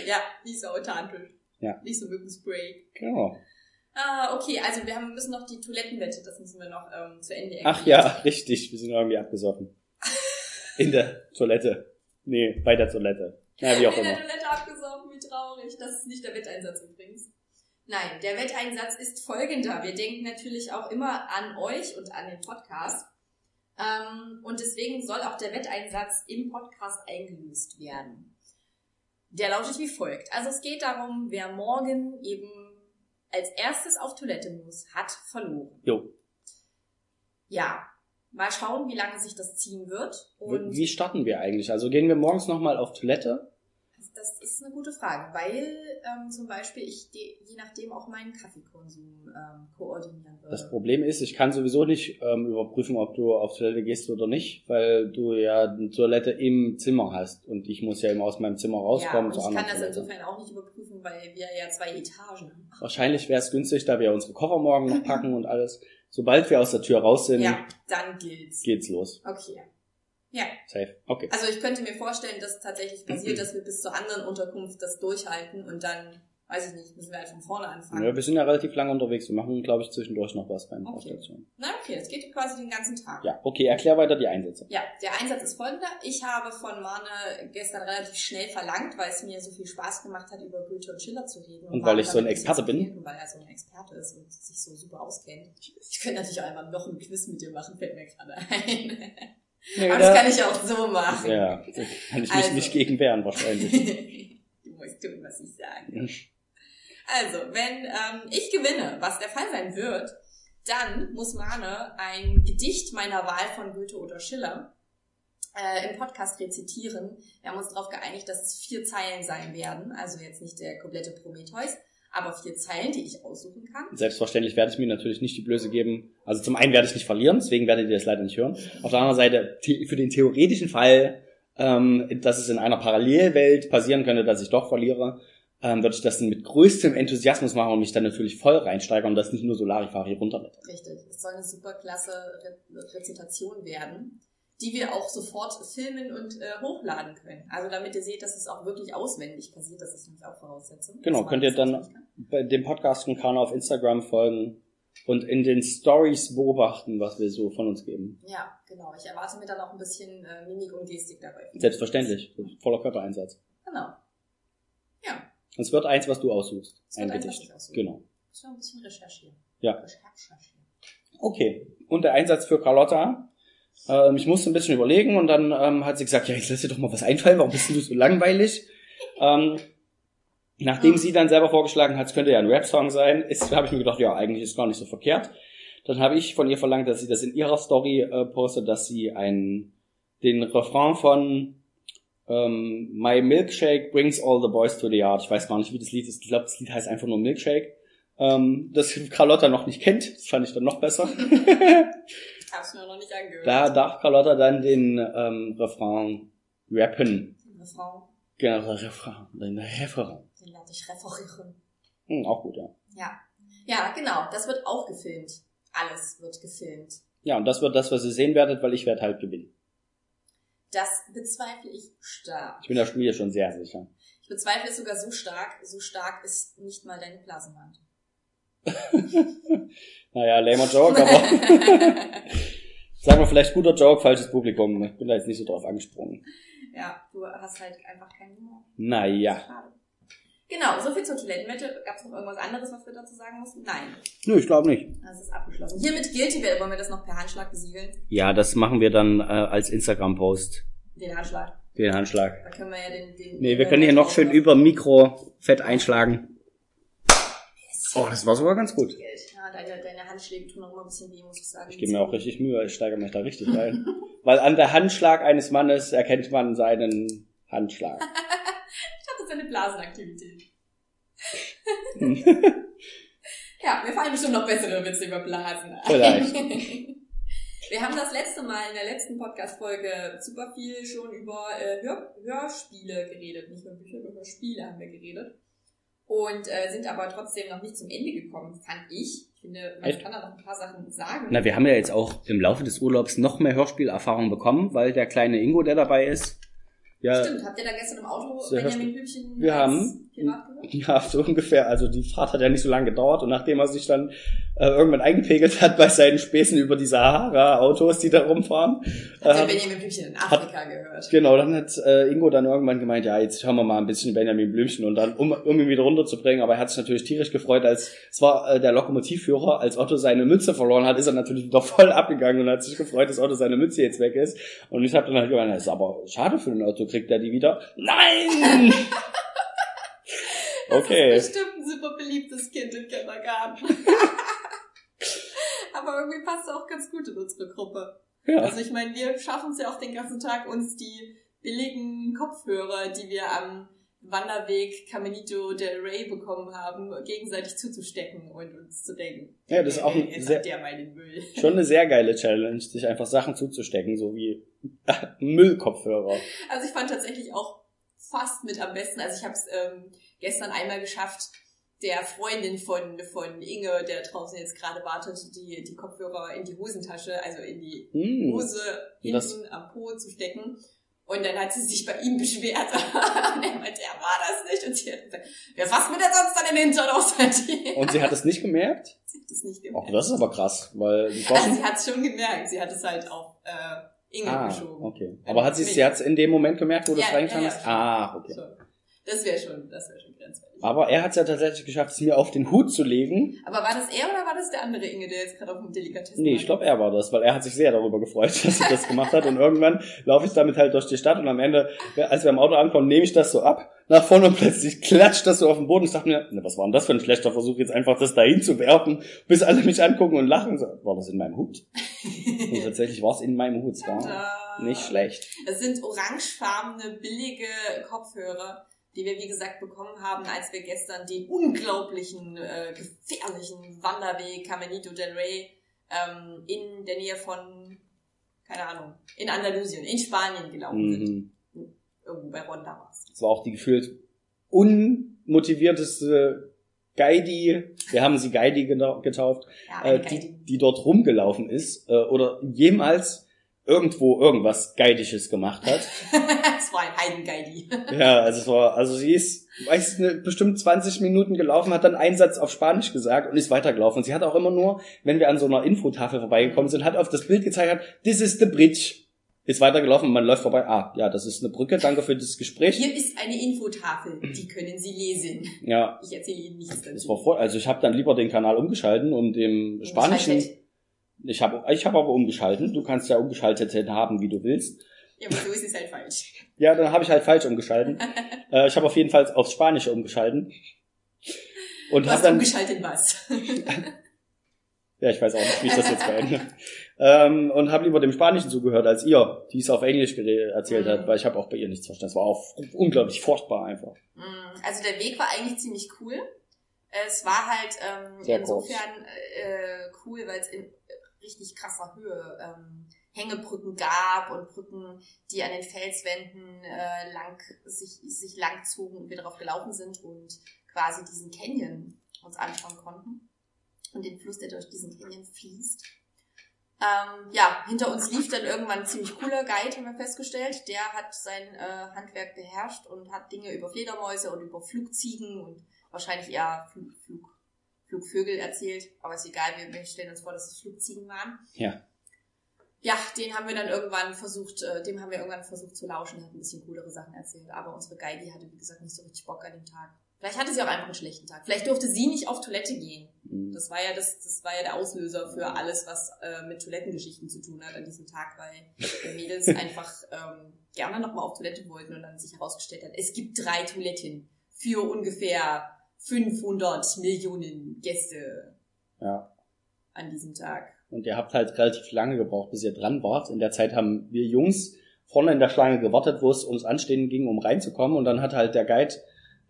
ja, nicht so authentisch. Ja. Nicht so wirklich Spray. Genau. Ah, okay, also wir haben, müssen noch die Toilettenwette, das müssen wir noch ähm, zu Ende Ach ja, richtig. Wir sind irgendwie abgesoffen. In der Toilette. Nee, bei der Toilette. Ja, wie auch In der immer. Toilette abgesoffen, wie traurig. Das ist nicht der Wetteinsatz übrigens. Nein, der Wetteinsatz ist folgender. Wir denken natürlich auch immer an euch und an den Podcast. Ähm, und deswegen soll auch der Wetteinsatz im Podcast eingelöst werden. Der lautet wie folgt. Also es geht darum, wer morgen eben als erstes auf Toilette muss, hat verloren. Jo. Ja, mal schauen, wie lange sich das ziehen wird. Und Wie starten wir eigentlich? Also gehen wir morgens nochmal auf Toilette? Das ist eine gute Frage, weil ähm, zum Beispiel ich de, je nachdem auch meinen Kaffeekonsum ähm, koordinieren würde. Das Problem ist, ich kann sowieso nicht ähm, überprüfen, ob du auf Toilette gehst oder nicht, weil du ja eine Toilette im Zimmer hast und ich muss ja immer aus meinem Zimmer ja, rauskommen zur ich kann das Toilette. insofern auch nicht überprüfen, weil wir ja zwei Etagen haben. Wahrscheinlich wäre es günstig, da wir unsere Koffer morgen noch packen und alles. Sobald wir aus der Tür raus sind, Ja, dann gilt's. geht's los. Okay. Ja, Safe. Okay. also ich könnte mir vorstellen, dass tatsächlich passiert, (clears throat) dass wir bis zur anderen Unterkunft das durchhalten und dann Weiß ich nicht, müssen wir halt von vorne anfangen. Ja, wir sind ja relativ lange unterwegs. Wir machen, glaube ich, zwischendurch noch was beim Okay. Station. Na okay, das geht quasi den ganzen Tag. Ja, okay, erklär weiter die Einsätze. Ja, der Einsatz ist folgender. Ich habe von Mane gestern relativ schnell verlangt, weil es mir so viel Spaß gemacht hat, über Goethe und Schiller zu reden. Und weil Mane ich so ein Experte bin. Weil er so ein Experte ist und sich so super auskennt. Ich könnte natürlich auch einfach noch ein Quiz mit dir machen, fällt mir gerade ein. (laughs) Nee, Aber das kann ich auch so machen. Ja, da kann ich mich Also. nicht gegen wehren wahrscheinlich. (laughs) du musst tun, was ich sage. Also, wenn ähm, ich gewinne, was der Fall sein wird, dann muss Mane ein Gedicht meiner Wahl von Goethe oder Schiller äh, im Podcast rezitieren. Wir haben uns darauf geeinigt, dass es vier Zeilen sein werden. Also jetzt nicht der komplette Prometheus, aber vier Zeilen, die ich aussuchen kann. Selbstverständlich werde ich mir natürlich nicht die Blöße geben. Also zum einen werde ich nicht verlieren, deswegen werdet ihr das leider nicht hören. Auf der anderen Seite, für den theoretischen Fall, ähm, dass es in einer Parallelwelt passieren könnte, dass ich doch verliere, ähm, würde ich das mit größtem Enthusiasmus machen und mich dann natürlich voll reinsteigern und das nicht nur Solarifari runterretten. Richtig. Es soll eine super klasse Re Rezitation werden, die wir auch sofort filmen und äh, hochladen können. Also damit ihr seht, dass es auch wirklich auswendig passiert, das ist nämlich auch Voraussetzung. Genau, könnt ihr dann- dem Podcast von Kana auf Instagram folgen und in den Stories beobachten, was wir so von uns geben. Ja, genau. Ich erwarte mir dann auch ein bisschen äh, Mimik und Gestik dabei. Selbstverständlich, voller Körpereinsatz. Genau. Ja, Es wird eins, was du aussuchst. Es wird ein eins, was Gedicht. ich aussuche. Genau. noch ein bisschen recherchieren. Ja. Recherchieren. Okay. Und der Einsatz für Carlotta. Ähm, ich musste ein bisschen überlegen und dann ähm, hat sie gesagt, ja, jetzt lass dir doch mal was einfallen, warum bist du so langweilig? ähm, nachdem sie dann selber vorgeschlagen hat, es könnte ja ein Rap-Song sein, habe ich mir gedacht, ja, eigentlich ist gar nicht so verkehrt. Dann habe ich von ihr verlangt, dass sie das in ihrer Story äh, postet, dass sie einen, den Refrain von ähm, My Milkshake brings all the boys to the yard. Ich weiß gar nicht, wie das Lied ist. Ich glaube, das Lied heißt einfach nur Milkshake. Ähm, das Carlotta noch nicht kennt. Das fand ich dann noch besser. (laughs) Hab's mir noch nicht angehört. Da darf Carlotta dann den ähm, Refrain rappen. Refrain, Genau, Refrain. Den Refrain. Den werde ich referieren. Hm, auch gut, ja. Ja. Ja, genau. Das wird auch gefilmt. Alles wird gefilmt. Ja, und das wird das, was ihr sehen werdet, weil ich werde halt gewinnen. Das bezweifle ich stark. Ich bin da mir schon sehr sicher. Ich bezweifle es sogar so stark, so stark ist nicht mal deine Blasenwand. (laughs) Naja, lamer Joke, aber (laughs) sagen wir vielleicht guter Joke, falsches Publikum. Ich bin da jetzt nicht so drauf angesprungen. ja, du hast halt einfach keinen Humor. Naja. Schade. Genau, so viel zur Toilettenwette. Gab es noch irgendwas anderes, was wir dazu sagen mussten? Nein, Nö, ich glaube nicht. das ist abgeschlossen. Hiermit gilt wir, wollen wir das noch per Handschlag besiegeln? Ja, das machen wir dann äh, als Instagram-Post. Den Handschlag. Den Handschlag. Da können wir ja den... den Nee, wir können hier noch schön über Mikro fett einschlagen. Oh, das war sogar ganz gut. Geld. Ja, deine, deine Handschläge tun auch immer ein bisschen weh, muss ich sagen. Ich gebe mir auch richtig Mühe, ich steigere mich da richtig rein. (laughs) Weil an der Handschlag eines Mannes erkennt man seinen Handschlag. (laughs) Eine Blasenaktivität. (laughs) Ja, mir fallen bestimmt noch bessere Witze über Blasen ein. Vielleicht. (laughs) Wir haben das letzte Mal in der letzten Podcast-Folge super viel schon über äh, Hör Hörspiele geredet. Nicht nur Bücher, über Hörspiele haben wir geredet. Und äh, sind aber trotzdem noch nicht zum Ende gekommen, fand ich. Ich finde, man Echt? kann da noch ein paar Sachen sagen. Na, wir haben ja jetzt auch im Laufe des Urlaubs noch mehr Hörspielerfahrung bekommen, weil der kleine Ingo, der dabei ist, ja, Stimmt, habt ihr da gestern im Auto Benjamin Blümchen Wir haben-? Ja, so ungefähr, also die Fahrt hat ja nicht so lange gedauert und nachdem er sich dann äh, irgendwann eingepegelt hat bei seinen Späßen über die Sahara-Autos, die da rumfahren, ihr äh, Benjamin Blümchen in Afrika gehört? Genau, dann hat äh, Ingo dann irgendwann gemeint, ja, jetzt hören wir mal ein bisschen Benjamin Blümchen und dann, um, um ihn wieder runterzubringen, aber er hat sich natürlich tierisch gefreut, als es war äh, der Lokomotivführer, als Otto seine Mütze verloren hat, ist er natürlich wieder (laughs) voll abgegangen und hat sich gefreut, dass Otto seine Mütze jetzt weg ist. Und ich habe dann halt gemeint, das ist aber schade für den Otto, kriegt er die wieder? Nein! (laughs) okay. Das ist bestimmt ein super beliebtes Kind im Kindergarten. (laughs) Aber irgendwie passt er auch ganz gut in unsere Gruppe. Ja. Also ich meine, wir schaffen es ja auch den ganzen Tag, uns die billigen Kopfhörer, die wir am Wanderweg Caminito del Rey bekommen haben, gegenseitig zuzustecken und uns zu denken. Ja, das ist auch ein sehr- der mal den Müll. Schon eine sehr geile Challenge, sich einfach Sachen zuzustecken, so wie (laughs) Müllkopfhörer. Also ich fand tatsächlich auch fast mit am besten. Also ich habe es ähm, gestern einmal geschafft, der Freundin von von Inge, der draußen jetzt gerade wartet, die die Kopfhörer in die Hosentasche, also in die Hm. Hose Das- hinten am Po zu stecken. Und dann hat sie sich bei ihm beschwert. (laughs) und er meinte, er war das nicht. Und sie hat gesagt, wer fasst mir denn sonst an den Hintern aus Und sie hat es nicht gemerkt? Sie hat es nicht gemerkt. Ach, das ist aber krass, weil die also sie hat es schon gemerkt. Sie hat es halt auf äh, Inge ah, geschoben. okay. Aber hat sie es jetzt in dem Moment gemerkt, wo ja, das reingetan ja, ja, ist? Ah, okay. Schon. Das wäre schon, das wäre schon grenzwertig. Aber er hat es ja tatsächlich geschafft, es mir auf den Hut zu legen. Aber war das er oder war das der andere Inge, der jetzt gerade auf dem Delikatessen Nee, ich glaube, er war das, weil er hat sich sehr darüber gefreut, (laughs) dass er das gemacht hat. Und irgendwann laufe ich damit halt durch die Stadt und am Ende, als wir am Auto ankommen, nehme ich das so ab nach vorne und plötzlich klatscht das so auf den Boden. Ich dachte mir, ne, was war denn das für ein schlechter Versuch, jetzt einfach das dahin zu werfen, bis alle mich angucken und lachen. So, war das in meinem Hut? und (laughs) tatsächlich war es in meinem Hut. Es war nicht schlecht. Es sind orangefarbene, billige Kopfhörer die wir wie gesagt bekommen haben, als wir gestern den unglaublichen, äh, gefährlichen Wanderweg Caminito del Rey ähm, in der Nähe von, keine Ahnung, in Andalusien, in Spanien gelaufen mhm. sind. Irgendwo bei Ronda war es. Das war auch die gefühlt unmotivierteste Guidi, wir haben sie Guidi getauft, ja, äh, die, die dort rumgelaufen ist äh, oder jemals irgendwo irgendwas Geidiges gemacht hat. (laughs) Es war ein Heidengeidi. (laughs) ja, also es war, also sie ist, weiß nicht, bestimmt 20 Minuten gelaufen, hat dann einen Satz auf Spanisch gesagt und ist weitergelaufen. Und sie hat auch immer nur, wenn wir an so einer Infotafel vorbeigekommen sind, hat auf das Bild gezeigt, hat, this is the bridge. Ist weitergelaufen man läuft vorbei. Ah, ja, das ist eine Brücke. Danke für das Gespräch. Hier ist eine Infotafel. Die können Sie lesen. Ja. Ich erzähle Ihnen nichts dazu. Das war voll, also ich habe dann lieber den Kanal umgeschalten und im Spanischen ich habe ich hab aber umgeschalten. Du kannst ja umgeschaltet haben, wie du willst. Ja, aber so ist es halt falsch. Ja, dann habe ich halt falsch umgeschalten. (laughs) äh, ich habe auf jeden Fall aufs Spanische umgeschalten. Und du hast dann, umgeschaltet was? (laughs) ja, ich weiß auch nicht, wie ich das jetzt (laughs) beende. Ähm, und habe lieber dem Spanischen zugehört als ihr, die es auf Englisch erzählt mhm. hat, weil ich habe auch bei ihr nichts verstanden. Es war auch unglaublich furchtbar einfach. Mhm. Also der Weg war eigentlich ziemlich cool. Es war halt ähm, insofern äh, cool, weil es in richtig krasser Höhe ähm, Hängebrücken gab und Brücken, die an den Felswänden äh, lang sich, sich lang zogen und wir darauf gelaufen sind und quasi diesen Canyon uns anschauen konnten und den Fluss, der durch diesen Canyon fließt. Ähm, ja, hinter uns lief dann irgendwann ein ziemlich cooler Guide, haben wir festgestellt. Der hat sein äh, Handwerk beherrscht und hat Dinge über Fledermäuse und über Flugziegen und wahrscheinlich eher Flug, Flug, Flugvögel erzählt, aber ist egal, wir, stellen uns vor, dass es Flugziegen waren. Ja. Ja, den haben wir dann irgendwann versucht, äh, dem haben wir irgendwann versucht zu lauschen, hat ein bisschen coolere Sachen erzählt, aber unsere Guide, hatte, wie gesagt, nicht so richtig Bock an dem Tag. Vielleicht hatte sie auch einfach einen schlechten Tag. Vielleicht durfte sie nicht auf Toilette gehen. Mhm. Das war ja das, das war ja der Auslöser für alles, was äh, mit Toilettengeschichten zu tun hat an diesem Tag, weil die Mädels (laughs) einfach ähm, gerne nochmal auf Toilette wollten und dann sich herausgestellt hat, es gibt drei Toiletten für ungefähr 500 Millionen Gäste ja. an diesem Tag. Und ihr habt halt relativ lange gebraucht, bis ihr dran wart. In der Zeit haben wir Jungs vorne in der Schlange gewartet, wo es ums Anstehen ging, um reinzukommen. Und dann hat halt der Guide,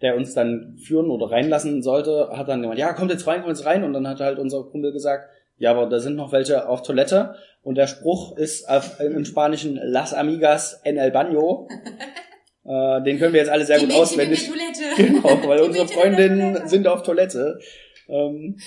der uns dann führen oder reinlassen sollte, hat dann gemeint, ja, kommt jetzt rein, kommt jetzt rein. Und dann hat halt unser Kumpel gesagt, ja, aber da sind noch welche auf Toilette. Und der Spruch ist auf, im Spanischen Las Amigas en el Baño. (laughs) Äh, den können wir jetzt alle sehr die gut auswendig. (laughs) Genau, weil unsere Freundinnen sind auf Toilette. Ähm,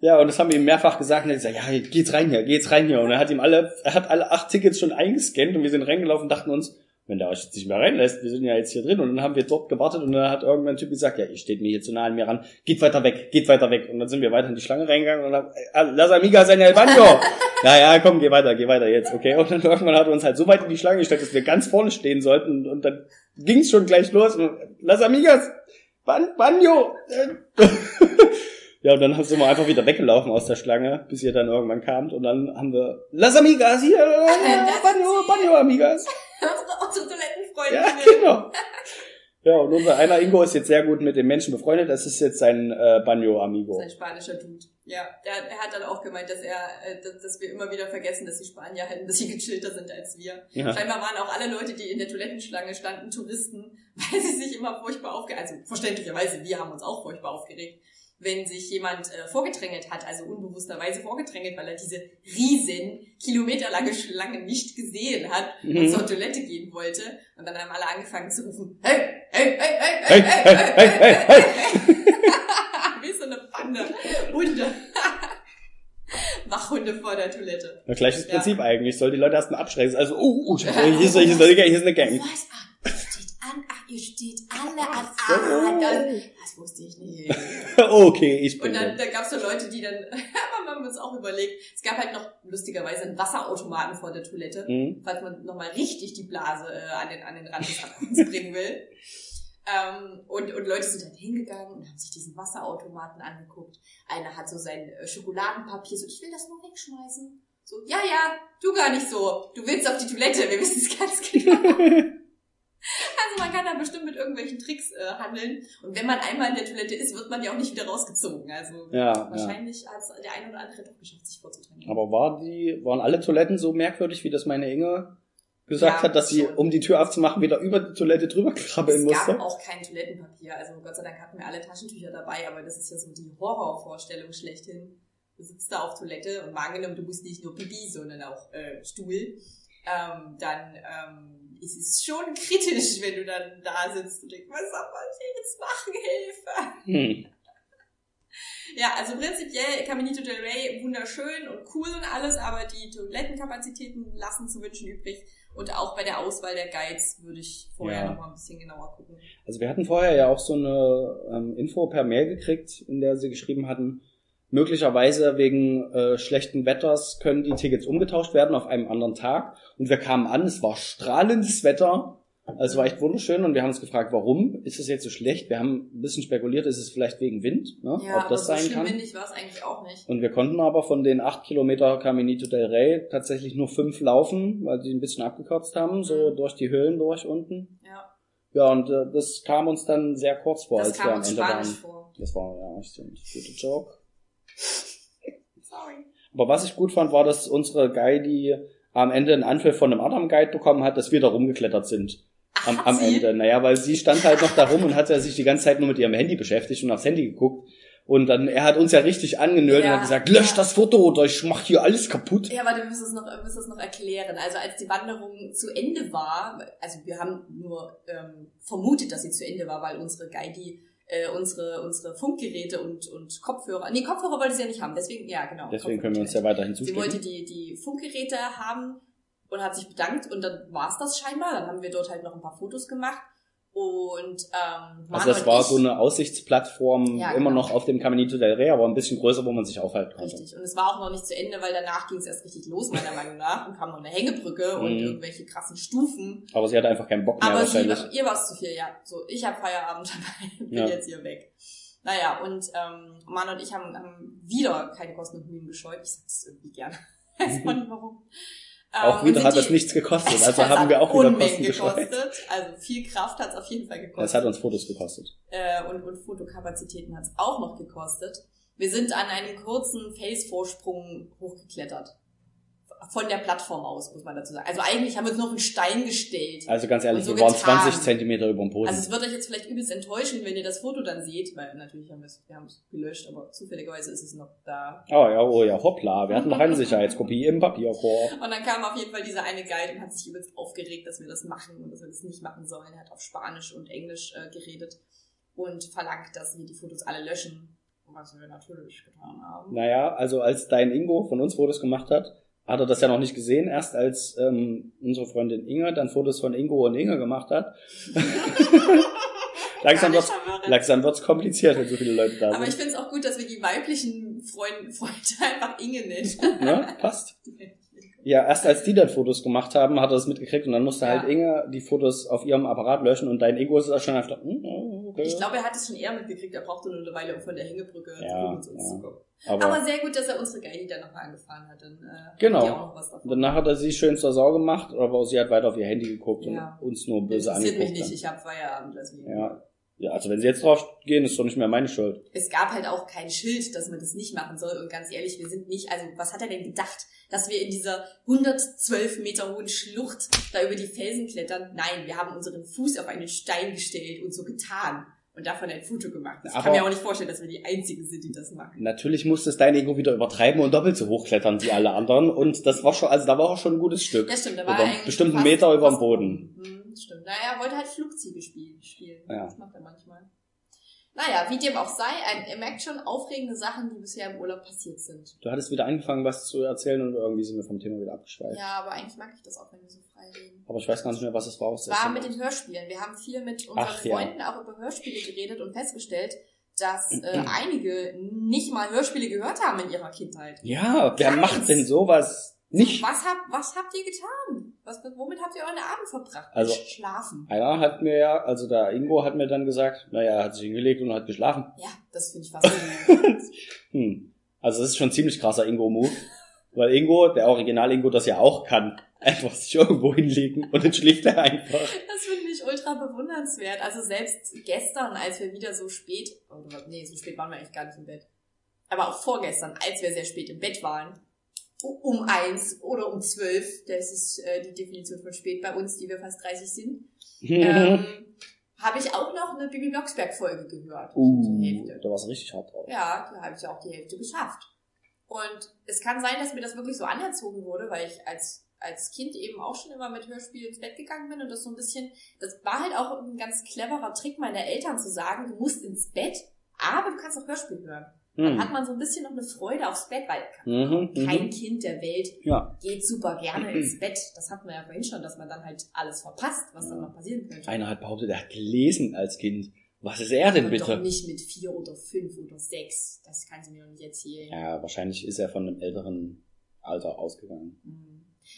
ja, und das haben wir ihm mehrfach gesagt und er hat gesagt, ja, geht's rein hier, geht's rein hier. Und er hat ihm alle, er hat alle acht Tickets schon eingescannt und wir sind reingelaufen und dachten uns, wenn der euch jetzt nicht mehr reinlässt, wir sind ja jetzt hier drin. Und dann haben wir dort gewartet und dann hat irgendwann ein Typ gesagt, ja, ihr steht mir hier zu nah an mir ran, geht weiter weg, geht weiter weg. Und dann sind wir weiter in die Schlange reingegangen und dann, Las Amigas en el Baño. ja, ja, komm, geh weiter, geh weiter jetzt, okay. Und dann irgendwann hat er uns halt so weit in die Schlange gestellt, dass wir ganz vorne stehen sollten und dann ging's schon gleich los. Und, Las Amigas, Ban Baño. (laughs) Ja, und dann sind wir einfach wieder weggelaufen aus der Schlange, bis ihr dann irgendwann kamt. Und dann haben wir Las Amigas hier, (laughs) Banjo, Banjo Amigas. Unsere Toilettenfreunde. Ja, genau. Ja, und unser einer Ingo ist jetzt sehr gut mit den Menschen befreundet. Das ist jetzt sein äh, Banjo Amigo. Sein spanischer Dude. Ja, der, er hat dann auch gemeint, dass er, äh, dass, dass wir immer wieder vergessen, dass die Spanier halt ein bisschen gechillter sind als wir. Ja. Scheinbar waren auch alle Leute, die in der Toilettenschlange standen, Touristen, (laughs) weil sie sich immer furchtbar aufgeregt, also verständlicherweise, wir haben uns auch furchtbar aufgeregt, wenn sich jemand äh, vorgedrängelt hat, also unbewussterweise vorgedrängelt, weil er diese riesen, kilometerlange Schlange nicht gesehen hat und mhm. zur Toilette gehen wollte. Und dann haben alle angefangen zu rufen, hey, hey, hey, hey, hey, hey, hey, hey, hey, hey. (laughs) Wie so eine Bande. Hunde. (laughs) Wachhunde vor der Toilette. Ja, gleiches Ja. Prinzip eigentlich. Soll die Leute erstmal abschrecken. Also, (laughs) oh, oh, hier ist, hier ist, eine Gang, hier ist eine Gang. Was? Ah, ihr steht an, ach, ihr steht alle an. so. Ah, das, das wusste ich nicht. (laughs) Okay, ich bin Und dann, da. dann gab es so Leute, die dann, wir haben uns auch überlegt, es gab halt noch lustigerweise einen Wasserautomaten vor der Toilette, Hm? falls man nochmal richtig die Blase äh, an, den, an den Rand des Abgrunds bringen will. (laughs) Ähm, und, und Leute sind halt hingegangen und haben sich diesen Wasserautomaten angeguckt. Einer hat so sein äh, Schokoladenpapier, so, ich will das nur wegschmeißen. So, ja, ja, du gar nicht so. Du willst auf die Toilette, wir wissen es ganz (laughs) genau. Also man kann da bestimmt mit irgendwelchen Tricks äh, handeln. Und wenn man einmal in der Toilette ist, wird man ja auch nicht wieder rausgezogen. Also Ja, ja. wahrscheinlich hat der eine oder andere doch geschafft, sich vorzudrängen. Aber war die, waren alle Toiletten so merkwürdig, wie das meine Inge gesagt Ja, hat, dass sie, um die Tür aufzumachen, wieder über die Toilette drüber krabbeln es gab musste? auch kein Toilettenpapier. Also Gott sei Dank hatten wir alle Taschentücher dabei, aber das ist ja so die Horrorvorstellung schlechthin. Du sitzt da auf Toilette und mal angenommen, du musst nicht nur Pipi, sondern auch äh, Stuhl. Ähm, dann ähm, ist es schon kritisch, wenn du dann da sitzt und denkst, was soll man jetzt machen, Hilfe? Hm. Ja, also prinzipiell Caminito del Rey wunderschön und cool und alles, aber die Toilettenkapazitäten lassen zu wünschen übrig. Und auch bei der Auswahl der Guides würde ich vorher Ja. noch mal ein bisschen genauer gucken. Also wir hatten vorher ja auch so eine ähm, Info per Mail gekriegt, in der sie geschrieben hatten, möglicherweise wegen äh, schlechten Wetters können die Tickets umgetauscht werden auf einem anderen Tag. Und wir kamen an, es war strahlendes Wetter. Also es war echt wunderschön und wir haben uns gefragt, warum ist es jetzt so schlecht? Wir haben ein bisschen spekuliert, ist es vielleicht wegen Wind, ne? Ja, ob das so sein schlimm kann. windig war es eigentlich auch nicht. Und wir konnten aber von den acht Kilometer Caminito del Rey tatsächlich nur fünf laufen, weil die ein bisschen abgekürzt haben, so Mhm. durch die Höhlen durch unten. Ja, Ja, und äh, das kam uns dann sehr kurz vor, das als wir am Ende waren. vor. Das war ja echt ein guter Joke. Sorry. Aber was ich gut fand, war, dass unsere Guide, die am Ende einen Anfall von einem anderen Guide bekommen hat, dass wir da rumgeklettert sind. Ach, Am, am? Ende. Naja, weil sie stand halt noch da rum und hat ja sich die ganze Zeit nur mit ihrem Handy beschäftigt und aufs Handy geguckt. Und dann, er hat uns ja richtig angenölt Ja, und hat gesagt, lösch ja. das Foto oder ich mach hier alles kaputt. Ja, warte, wir müssen es noch, es noch erklären. Also als die Wanderung zu Ende war, also wir haben nur ähm, vermutet, dass sie zu Ende war, weil unsere Guide äh, unsere unsere Funkgeräte und und Kopfhörer, nee Kopfhörer wollte sie ja nicht haben, deswegen ja genau. Deswegen können wir uns ja weiterhin Sie wollte die die Funkgeräte haben und hat sich bedankt und dann war's das scheinbar. Dann haben wir dort halt noch ein paar Fotos gemacht und ähm, Also Manu das und war so eine Aussichtsplattform, Ja, immer genau. noch auf dem Caminito del Rey, aber ein bisschen größer, wo man sich aufhalten konnte. Richtig. Und es war auch noch nicht zu Ende, weil danach ging es erst richtig los, meiner Meinung nach. Und kam noch eine Hängebrücke und Mhm. irgendwelche krassen Stufen. Aber sie hatte einfach keinen Bock mehr Aber wahrscheinlich. ihr war es zu viel, ja. So, ich habe Feierabend (laughs) dabei, bin Ja. jetzt hier weg. Naja, und ähm, Mann und ich haben, haben wieder keine Kosten und Mühen gescheut. Ich sag's irgendwie gerne. (laughs) Weiß auch nicht warum. Auch Ähm, wieder hat das nichts gekostet, (laughs) Es also haben wir auch wieder Kosten gekostet. Also viel Kraft hat es auf jeden Fall gekostet. Das hat uns Fotos gekostet. äh, und, und Fotokapazitäten hat es auch noch gekostet. Wir sind an einem kurzen Felsvorsprung hochgeklettert. Von der Plattform aus, muss man dazu sagen. Also eigentlich haben wir uns noch einen Stein gestellt. Also ganz ehrlich, so wir waren getan. 20 Zentimeter über dem Boden. Also es wird euch jetzt vielleicht übelst enttäuschen, wenn ihr das Foto dann seht, weil natürlich haben wir es, wir haben es gelöscht, aber zufälligerweise ist es noch da. oh ja, oh ja, hoppla, wir hatten noch eine Sicherheitskopie im Papierkorb. (laughs) Und dann kam auf jeden Fall dieser eine Guide und hat sich übelst aufgeregt, dass wir das machen und dass wir das nicht machen sollen. Er hat auf Spanisch und Englisch äh, geredet und verlangt, dass wir die Fotos alle löschen. Was wir natürlich getan haben. Naja, also als dein Ingo von uns Fotos gemacht hat, hat er das ja noch nicht gesehen. Erst als ähm, unsere Freundin Inge dann Fotos von Ingo und Inge gemacht hat. (laughs) langsam wird's, langsam wird's kompliziert, wenn so viele Leute da Aber ich sind. finde es auch gut, dass wir die weiblichen Freund, Freunde (laughs) einfach Inge nennen. Ne? Passt. Ja, erst als die dann Fotos gemacht haben, hat er das mitgekriegt und dann musste Ja. halt Inge die Fotos auf ihrem Apparat löschen und dein Ingo ist da schon einfach, hm. Ich glaube, er hat es schon eher mitgekriegt. Er brauchte nur eine Weile, um von der Hängebrücke Ja, zu uns ja. zu kommen. aber, Aber sehr gut, dass er unsere Guide dann nochmal angefahren hat. Dann, äh, Genau. hat auch noch was davon. danach hat er sie schön zur Sau gemacht, aber sie hat weiter auf ihr Handy geguckt Ja. und uns nur böse Interessiert mich angeguckt. nicht, ich habe Feierabend, deswegen. Ja. Ja, also wenn sie jetzt drauf gehen, ist doch nicht mehr meine Schuld. Es gab halt auch kein Schild, dass man das nicht machen soll. Und ganz ehrlich, wir sind nicht, also was hat er denn gedacht, dass wir in dieser 112 Meter hohen Schlucht da über die Felsen klettern? Nein, wir haben unseren Fuß auf einen Stein gestellt und so getan und davon ein Foto gemacht. Ich Aber- kann mir auch nicht vorstellen, dass wir die Einzigen sind, die das machen. Natürlich musste es dein Ego wieder übertreiben und doppelt so hochklettern wie alle anderen. Und das war schon, also da war auch schon ein gutes Stück. Ja, stimmt, da Über war bestimmten fast- Meter überm fast- Boden. Hm, stimmt. Naja, er wollte halt Flugziege spielen. spielen. Ja. Das macht er manchmal. Naja, wie dem auch sei, ein, ihr merkt schon aufregende Sachen, die bisher im Urlaub passiert sind. Du hattest wieder angefangen, was zu erzählen und irgendwie sind wir vom Thema wieder abgeschweift. Ja, aber eigentlich mag ich das auch, wenn wir so frei reden. Aber ich weiß gar nicht mehr, was es war. Es war mit den Hörspielen. Wir haben viel mit unseren Ach, Freunden ja. auch über Hörspiele geredet und festgestellt, dass (clears throat) äh, einige nicht mal Hörspiele gehört haben in ihrer Kindheit. Ja, wer Keins. macht denn sowas nicht? Was habt, was habt ihr getan? Was, womit habt ihr euren Abend verbracht? Also, Schlafen. Einer hat mir ja, also der Ingo hat mir dann gesagt, naja, er hat sich hingelegt und hat geschlafen. Ja, das finde ich faszinierend. (laughs) hm. Also das ist schon ziemlich krasser Ingo-Move. weil Ingo, der Original-Ingo, das ja auch kann. (laughs) Einfach sich irgendwo hinlegen und dann schläft er einfach. Das finde ich ultra bewundernswert. Also selbst gestern, als wir wieder so spät, oder nee, so spät waren wir eigentlich gar nicht im Bett. Aber auch vorgestern, als wir sehr spät im Bett waren, um eins oder um zwölf, das ist äh, die Definition von spät bei uns, die wir fast 30 sind, (laughs) ähm, habe ich auch noch eine Bibi Blocksberg-Folge gehört. Uh, da war es richtig hart drauf. Ja, da habe ich auch die Hälfte geschafft. Und es kann sein, dass mir das wirklich so anerzogen wurde, weil ich als als Kind eben auch schon immer mit Hörspiel ins Bett gegangen bin und das so ein bisschen, das war halt auch ein ganz cleverer Trick meiner Eltern zu sagen, du musst ins Bett, aber du kannst auch Hörspiel hören. Dann hm. hat man so ein bisschen noch eine Freude aufs Bett, weil mhm, mhm. kein mhm. Kind der Welt ja. geht super gerne (clears throat) ins Bett. Das hat man ja vorhin schon, dass man dann halt alles verpasst, was ja. dann noch passieren könnte. Einer hat behauptet, er hat gelesen als Kind. Was ist er denn bitte? Doch nicht mit vier oder fünf oder sechs. Das kann sie mir noch nicht erzählen. Ja, wahrscheinlich ist er von einem älteren Alter ausgegangen.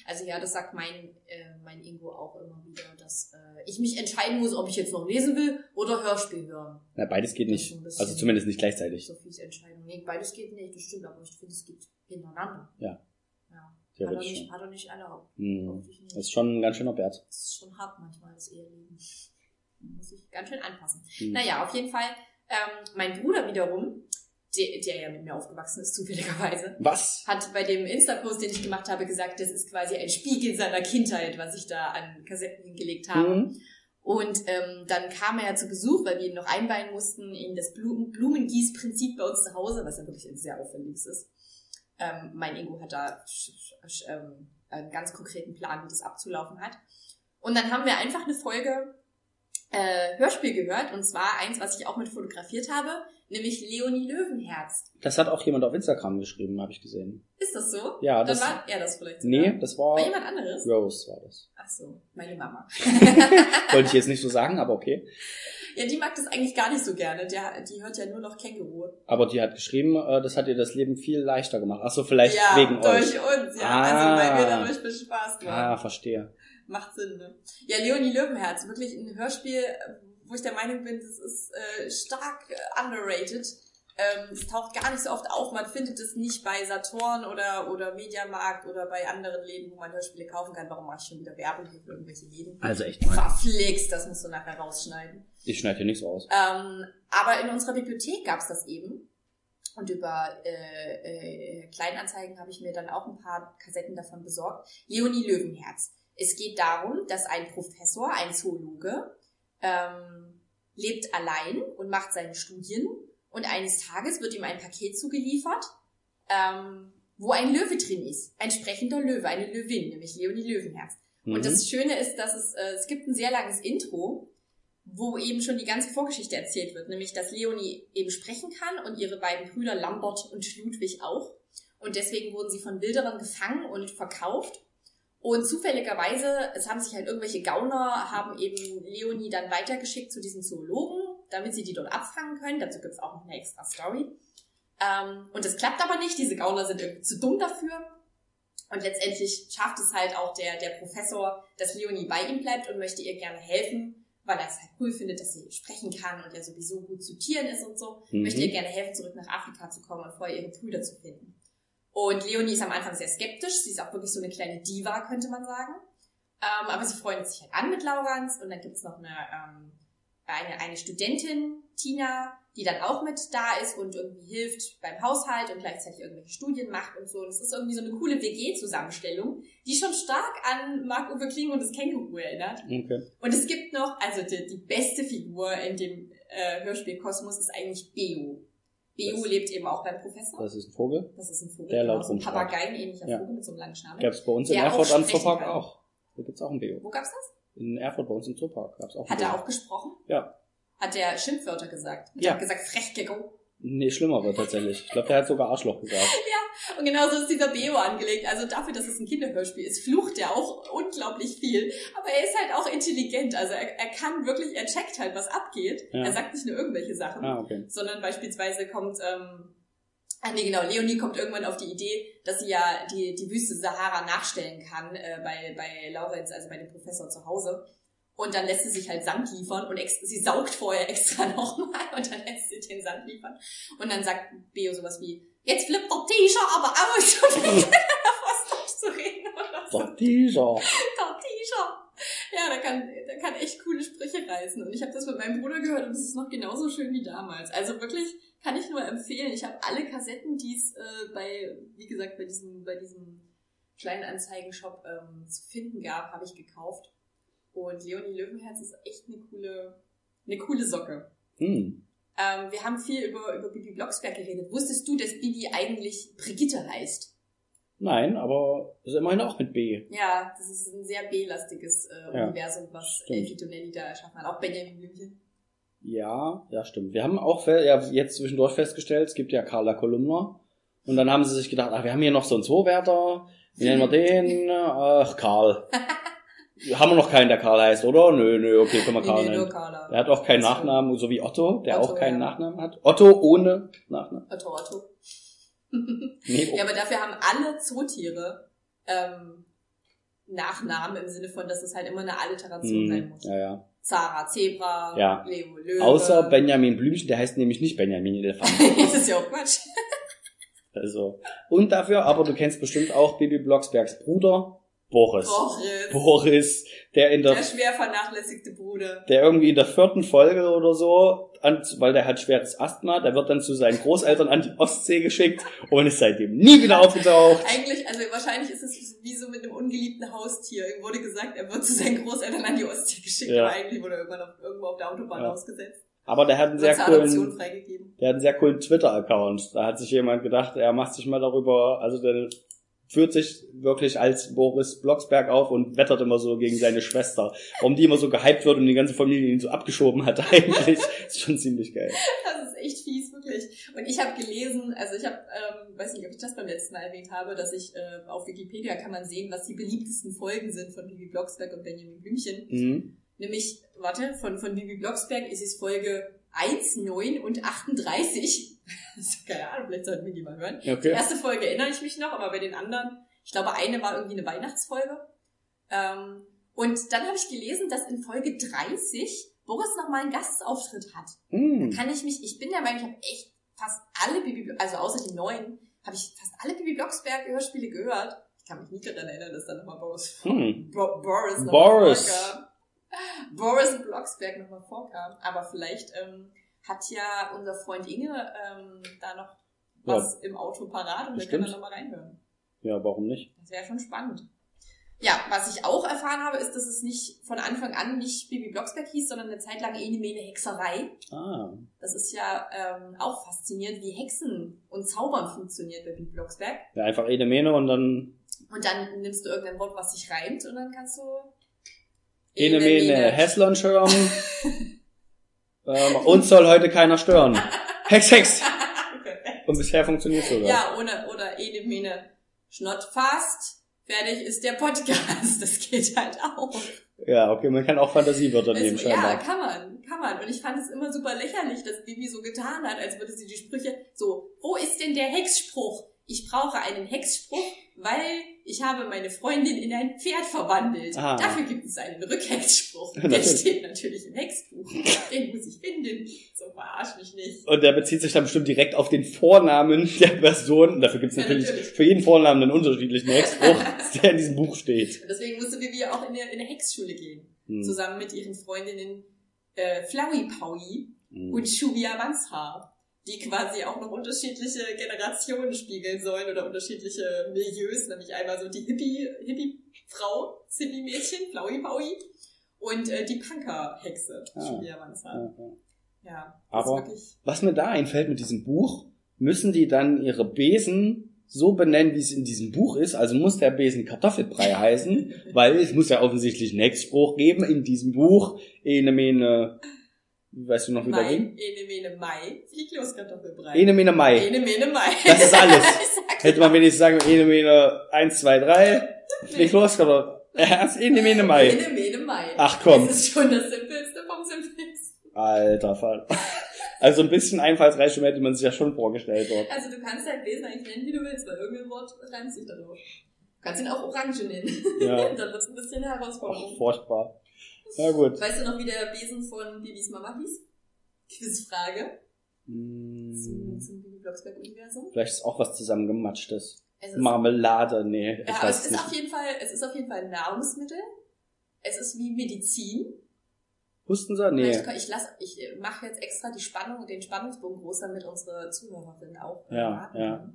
Also ja, das sagt mein, äh, mein Ingo auch immer wieder, dass äh, ich mich entscheiden muss, ob ich jetzt noch lesen will oder Hörspiel hören. Na, beides geht nicht. Also zumindest nicht gleichzeitig. Sophies Entscheidung. Nee, beides geht nicht, das stimmt, aber ich finde, es geht hintereinander. Ja. Ja. Hat er, nicht, hat er nicht erlaubt. Mhm. Das ist schon ein ganz schöner Bert. Das ist schon hart manchmal, das Eheleben. (laughs) Muss ich ganz schön anpassen. Mhm. Naja, auf jeden Fall, ähm, mein Bruder wiederum, der, der ja mit mir aufgewachsen ist, zufälligerweise. Was? Hat bei dem Insta-Post, den ich gemacht habe, gesagt, das ist quasi ein Spiegel seiner Kindheit, was ich da an Kassetten hingelegt habe. Mhm. Und ähm, dann kam er ja zu Besuch, weil wir ihn noch einweihen mussten in das Blumen Blumengießprinzip bei uns zu Hause, was ja wirklich ein sehr aufwendiges ist. Ähm, mein Ingo hat da ähm, einen ganz konkreten Plan, wie das abzulaufen hat. Und dann haben wir einfach eine Folge äh, Hörspiel gehört, und zwar eins, was ich auch mit fotografiert habe, nämlich Leonie Löwenherz. Das hat auch jemand auf Instagram geschrieben, habe ich gesehen. Ist das so? Ja, Dann das war er das vielleicht sogar. Nee, das war... War jemand anderes? Rose war das. Ach so, meine Mama. (laughs) (laughs) Wollte ich jetzt nicht so sagen, aber okay. Ja, die mag das eigentlich gar nicht so gerne. Der, die hört ja nur noch Känguru. Aber die hat geschrieben, äh, das hat ihr das Leben viel leichter gemacht. Ach so, vielleicht ja, wegen durch euch. uns, ja. Ah, also weil wir dadurch bespaßt waren. Ah, verstehe. Macht Sinn, ne? Ja, Leonie Löwenherz, wirklich ein Hörspiel, wo ich der Meinung bin, das ist äh, stark äh, underrated. Ähm, es taucht gar nicht so oft auf. Man findet es nicht bei Saturn oder, oder Mediamarkt oder bei anderen Läden, wo man Hörspiele kaufen kann. Warum mache ich schon wieder Werbung hier für irgendwelche Läden? Also echt mal. Verflixt, das musst du nachher rausschneiden. Ich schneide hier nichts raus. Ähm, aber in unserer Bibliothek gab's das eben. Und über äh, äh, Kleinanzeigen habe ich mir dann auch ein paar Kassetten davon besorgt. Leonie Löwenherz. Es geht darum, dass ein Professor, ein Zoologe, ähm, lebt allein und macht seine Studien und eines Tages wird ihm ein Paket zugeliefert, ähm, wo ein Löwe drin ist. Ein sprechender Löwe, eine Löwin, nämlich Leonie Löwenherz. Mhm. Und das Schöne ist, dass es, äh, es gibt ein sehr langes Intro, wo eben schon die ganze Vorgeschichte erzählt wird, nämlich dass Leonie eben sprechen kann und ihre beiden Brüder Lambert und Ludwig auch. Und deswegen wurden sie von Wilderern gefangen und verkauft und zufälligerweise, es haben sich halt irgendwelche Gauner, haben eben Leonie dann weitergeschickt zu diesen Zoologen, damit sie die dort abfangen können. Dazu gibt's auch noch eine extra Story. Ähm, und das klappt aber nicht, diese Gauner sind irgendwie zu dumm dafür. Und letztendlich schafft es halt auch der, der Professor, dass Leonie bei ihm bleibt und möchte ihr gerne helfen, weil er es halt cool findet, dass sie sprechen kann und er sowieso gut zu Tieren ist und so. Mhm. Möchte ihr gerne helfen, zurück nach Afrika zu kommen und vorher ihre Brüder zu finden. Und Leonie ist am Anfang sehr skeptisch. Sie ist auch wirklich so eine kleine Diva, könnte man sagen. Ähm, aber sie freundet sich halt an mit Laurans. Und dann gibt's noch eine, ähm, eine, eine Studentin, Tina, die dann auch mit da ist und irgendwie hilft beim Haushalt und gleichzeitig irgendwelche Studien macht und so. Und es ist irgendwie so eine coole WG-Zusammenstellung, die schon stark an Marc-Uwe Kling und das Känguru erinnert. Okay. Und es gibt noch, also die, die beste Figur in dem äh, Hörspiel Kosmos ist eigentlich Beo. Beo lebt eben auch beim Professor. Das ist ein Vogel. Das ist ein Vogel. Der laut genau, so ein Papageienähnlicher ja. Vogel mit so einem langen Schnabel. Gab's bei uns in Erfurt am Zoopark auch. Da gibt's auch ein Beo. Wo gab's das? In Erfurt bei uns im Zoopark gab's auch. Hat er auch gesprochen? Ja. hat der Schimpfwörter gesagt. Und Ja. hat gesagt, Frechgecko. Nee, schlimmer wird tatsächlich. Ich glaube, der hat sogar Arschloch gesagt. (laughs) Und genauso ist dieser Beo angelegt. Also dafür, dass es ein Kinderhörspiel ist, flucht er auch unglaublich viel. Aber er ist halt auch intelligent. Also er, er kann wirklich, er checkt halt, was abgeht. Ja. Er sagt nicht nur irgendwelche Sachen, Ah, okay. sondern beispielsweise kommt, ähm, ah nee, genau, Leonie kommt irgendwann auf die Idee, dass sie ja die, die Wüste Sahara nachstellen kann äh, bei, bei Laurenz, also bei dem Professor zu Hause. Und dann lässt sie sich halt Sand liefern und ex sie saugt vorher (laughs) extra nochmal und dann lässt sie den Sand liefern. Und dann sagt Beo sowas wie, jetzt flippt der T-Shirt aber aus und dann was Deutsch zu reden oder so. Doch, dieser. Der T-Shirt. Ja, da kann, da kann echt coole Sprüche reißen. Und ich habe das mit meinem Bruder gehört und es ist noch genauso schön wie damals. Also wirklich kann ich nur empfehlen. Ich habe alle Kassetten, die es äh, bei, wie gesagt, bei diesem, bei diesem kleinen Anzeigenshop ähm, zu finden gab, habe ich gekauft. Und Leonie Löwenherz ist echt eine coole, eine coole Socke. Hm. Ähm, wir haben viel über, über Bibi Blocksberg geredet. Wusstest du, dass Bibi eigentlich Brigitte heißt? Nein, aber ist immerhin auch mit B. Ja, das ist ein sehr B-lastiges äh, Ja, Universum, was. Elfie Donnelly da erschaffen hat. Auch Benjamin Blümchen. Ja, ja, stimmt. Wir haben auch ja, jetzt zwischendurch festgestellt, es gibt ja Carla Kolumna. Und dann haben sie sich gedacht, ach, wir haben hier noch so einen Zoowerter. Wie nennen wir (laughs) den? Ach, Karl. (laughs) haben wir noch keinen, der Karl heißt, oder? Nö, nö, okay, können wir Karl nee, nennen. Carla. Er hat auch keinen Nachnamen, so wie Otto, der Otto, auch keinen ja. Nachnamen hat. Otto ohne Nachnamen. Otto Otto. Nee, Ja, aber dafür haben alle Zootiere ähm, Nachnamen im Sinne von, dass es halt immer eine Alliteration sein hm, muss. ja, ja. Zara, Zebra, Ja. Leo, Löwe. Außer Benjamin Blümchen, der heißt nämlich nicht Benjamin Elefant. (laughs) das ist ja auch Quatsch. Also. Und dafür, aber du kennst bestimmt auch Bibi Blocksbergs Bruder, Boris. Boris. Boris, der in der Der schwer vernachlässigte Bruder. der irgendwie in der vierten Folge oder so, an, weil der hat schweres Asthma, der wird dann zu seinen Großeltern an die Ostsee geschickt und ist seitdem nie wieder aufgetaucht. Eigentlich, also wahrscheinlich ist es wie so mit einem ungeliebten Haustier. Ihm wurde gesagt, er wird zu seinen Großeltern an die Ostsee geschickt, Ja. aber eigentlich wurde er irgendwann auf, irgendwo auf der Autobahn Ja. ausgesetzt. Aber der hat einen sehr coolen, der hat einen sehr coolen Twitter-Account. Da hat sich jemand gedacht, er macht sich mal darüber, also der führt sich wirklich als Boris Blocksberg auf und wettert immer so gegen seine Schwester. Warum die immer so gehypt wird und die ganze Familie ihn so abgeschoben hat (laughs) eigentlich, ist schon ziemlich geil. Das ist echt fies, wirklich. Und ich habe gelesen, also ich habe, ähm, weiß nicht, ob ich das beim letzten Mal erwähnt habe, dass ich äh, auf Wikipedia kann man sehen, was die beliebtesten Folgen sind von Bibi Blocksberg und Benjamin Blümchen. Mhm. Nämlich, warte, von, von Bibi Blocksberg ist es Folge 1, 9 und 38. (laughs) Keine Ahnung, vielleicht sollten wir die mal hören. Die Okay. erste Folge erinnere ich mich noch, aber bei den anderen, ich glaube, eine war irgendwie eine Weihnachtsfolge. Ähm, und dann habe ich gelesen, dass in Folge 30 Boris nochmal einen Gastauftritt hat. Mhm. Kann ich mich, ich bin der Meinung, ich habe echt fast alle Bibi, also außer die neuen, habe ich fast alle Bibi Blocksberg Hörspiele gehört. Ich kann mich nicht daran erinnern, dass da nochmal Boris, Hm. Bo Boris noch Boris. vorkam. (laughs) Boris Blocksberg nochmal vorkam. Aber vielleicht ähm, hat ja unser Freund Inge ähm, da noch was im Auto parat und wir können da nochmal reinhören. Ja, warum nicht? Das wäre schon spannend. Ja, was ich auch erfahren habe, ist, dass es nicht von Anfang an nicht Bibi Blocksberg hieß, sondern eine Zeit lang Ene Mene Hexerei. Ah. Das ist ja ähm, auch faszinierend, wie Hexen und Zaubern funktioniert bei Bibi Blocksberg. Ja, einfach Ede Mene und dann Und dann nimmst du irgendein Wort, was sich reimt, und dann kannst du Ene Mene Häslon-Schirm. (laughs) ähm, uns soll heute keiner stören. Hex, Hex. Und bisher funktioniert sogar. Ja, oder, oder Ene Mene Schnott fast. Fertig ist der Podcast. Das geht halt auch. Ja, okay, man kann auch Fantasiewörter nehmen, Also, ja, scheinbar. kann man, kann man. Und ich fand es immer super lächerlich, dass Bibi so getan hat, als würde sie die Sprüche so, wo ist denn der Hexspruch? Ich brauche einen Hexspruch, weil ich habe meine Freundin in ein Pferd verwandelt. Ah. Dafür gibt es einen Rückhexspruch. (laughs) Der steht natürlich im Hexbuch. Den muss ich finden. So verarsch mich nicht. Und der bezieht sich dann bestimmt direkt auf den Vornamen der Person. Und dafür gibt es Ja, natürlich, natürlich. für jeden Vornamen einen unterschiedlichen Hexspruch, (laughs) der in diesem Buch steht. Und deswegen musste ja auch in eine, in eine Hexschule gehen. Hm. Zusammen mit ihren Freundinnen äh, Flowey Powie Hm. und Shubia Wanshar, die quasi auch noch unterschiedliche Generationen spiegeln sollen oder unterschiedliche Milieus, nämlich einmal so die Hippie, Hippie-Frau, Hippie-Mädchen, Flowey Powie und äh, die Punker-Hexe, Ah. Shubia Wanshar. Ja, ja. Ja, Aber- Was mir da einfällt mit diesem Buch, müssen die dann ihre Besen so benennen, wie es in diesem Buch ist. Also muss der Besen Kartoffelbrei (laughs) heißen, weil es muss ja offensichtlich einen Hexspruch geben in diesem Buch. Ene Mene Weißt du noch, wie Mai, ging? ene mene Mai, flieg los Kartoffelbrei. Ene, mene, Mai. Ene mene Mai. Das ist alles. (laughs) Hätte man wenigstens sagen, ene, mene, eins, zwei, drei, flieg los, oder, erst ene, mene, Mai. Ene mene Mai. Ach komm. Das ist schon das Simpelste vom Simpelsten. Alter Fall. Also ein bisschen einfallsreicher hätte man sich ja schon vorgestellt dort. Also du kannst dein Wesen eigentlich nennen, wie du willst, weil irgendein Wort reimt sich darauf. Du kannst ihn auch Orange nennen. Ja. (laughs) Dann wird's ein bisschen eine Ach, Herausforderung. furchtbar. Na gut. Weißt du noch, wie der Besen von Bibis Mama hieß? Quizfrage Hm, zum, zum Bibi Blocksberg-Universum. vielleicht ist auch was zusammengematschtes. Marmelade, nee, ja, aber es ist auf nicht. jeden Fall, es ist auf jeden Fall ein Nahrungsmittel. Es ist wie Medizin. Hustenser? Nee. Ich, ich, lass, ich mache jetzt extra die Spannung, den Spannungsbogen groß, damit unsere Zuhörerinnen auch äh, Ja, ja.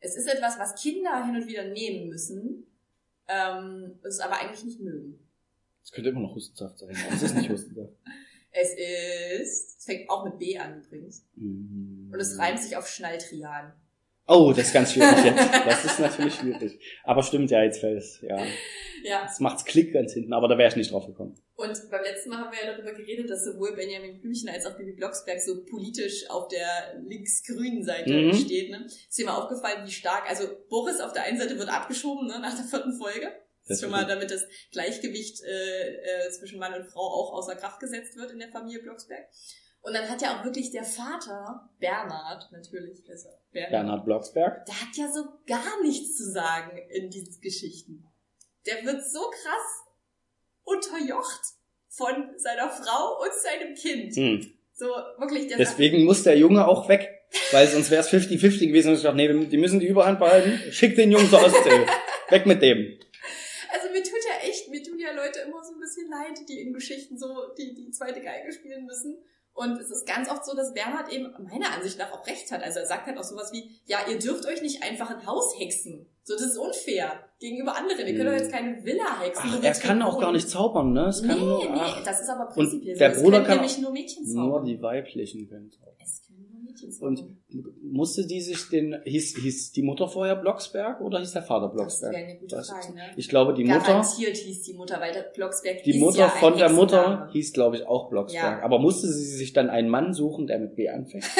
Es ist etwas, was Kinder hin und wieder nehmen müssen, ähm, es aber eigentlich nicht mögen. Es könnte immer noch Hustensaft sein. aber Es ist nicht Hustensaft. (laughs) Es ist, es fängt auch mit B an übrigens. Mhm. Und es reimt sich auf Schnalltrian. Oh, das ist ganz schwierig jetzt. Das ist natürlich schwierig. Aber stimmt, ja, jetzt fällt es, ja. Ja. Jetzt macht's Klick ganz hinten, aber da wäre ich nicht drauf gekommen. Und beim letzten Mal haben wir ja darüber geredet, dass sowohl Benjamin Blümchen als auch Bibi Blocksberg so politisch auf der links-grünen Seite Mhm. steht. Ne? Ist dir mal aufgefallen, wie stark, also Boris auf der einen Seite wird abgeschoben ne, nach der vierten Folge. Das schon mal, damit das Gleichgewicht äh, äh, zwischen Mann und Frau auch außer Kraft gesetzt wird in der Familie Blocksberg. Und dann hat ja auch wirklich der Vater, Bernhard natürlich, also Bernhard, Bernhard Blocksberg. der hat ja so gar nichts zu sagen in diesen Geschichten. Der wird so krass unterjocht von seiner Frau und seinem Kind. Hm. So wirklich, der Deswegen muss der Junge auch weg. Weil sonst wäre es 50-50 gewesen und ich dachte, nee, die müssen die Überhand behalten. Schick den Jungen zur Ostsee. (laughs) weg mit dem. Also mir tut ja echt, mir tun ja Leute immer so ein bisschen leid, die in Geschichten so die, die zweite Geige spielen müssen. Und es ist ganz oft so, dass Bernhard eben meiner Ansicht nach auch recht hat. Also er sagt halt auch sowas wie, ja, ihr dürft euch nicht einfach ein Haus hexen. So, das ist unfair gegenüber anderen. Ihr könnt Hm. doch jetzt keine Villa hexen. Ach, er kann auch gar nicht zaubern, ne? Es kann nee, nur, nee, das ist aber Und prinzipiell der so. Bruder es können kann nämlich nur Mädchen nur zaubern. die weiblichen können zaubern. Es Und musste die sich den, hieß, hieß die Mutter vorher Blocksberg oder hieß der Vater das Blocksberg? wäre eine gute Frage, ne? Ich glaube, die Mutter, Garantiert hieß die Mutter, weil der Blocksberg die Mutter ja von der Mutter hieß, glaube ich, auch Blocksberg. Ja. Aber musste sie sich dann einen Mann suchen, der mit B anfängt? (laughs)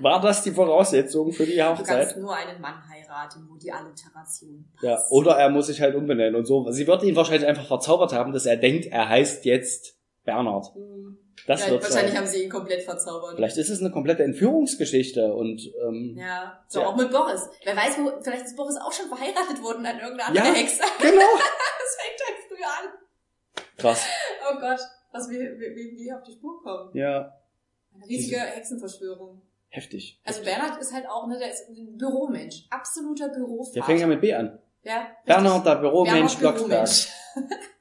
War das die Voraussetzung für die Du kannst Hochzeit? nur einen Mann heiraten, wo die Alliteration passt. Ja, oder er muss sich halt umbenennen und so. Sie wird ihn wahrscheinlich einfach verzaubert haben, dass er denkt, er heißt jetzt Bernhard. Hm. Das ja, wird wahrscheinlich sein. haben sie ihn komplett verzaubert. Vielleicht ist es eine komplette Entführungsgeschichte und ähm, Ja, so Ja. auch mit Boris. Wer weiß, wo, vielleicht ist Boris auch schon verheiratet worden an irgendeine andere Ja. Hexe. (laughs) genau. Das fängt halt früher an. Krass. Oh Gott, was wir, wir, wir auf die Spur kommen. Ja, Eine riesige Hexenverschwörung. heftig. Also Bernhard ist halt auch, ne, der ist ein Büromensch. Absoluter Bürovater. Der fängt ja mit B an. Ja, Bernhard, der Büromensch Bernhard Blocksberg. Büromensch. (laughs)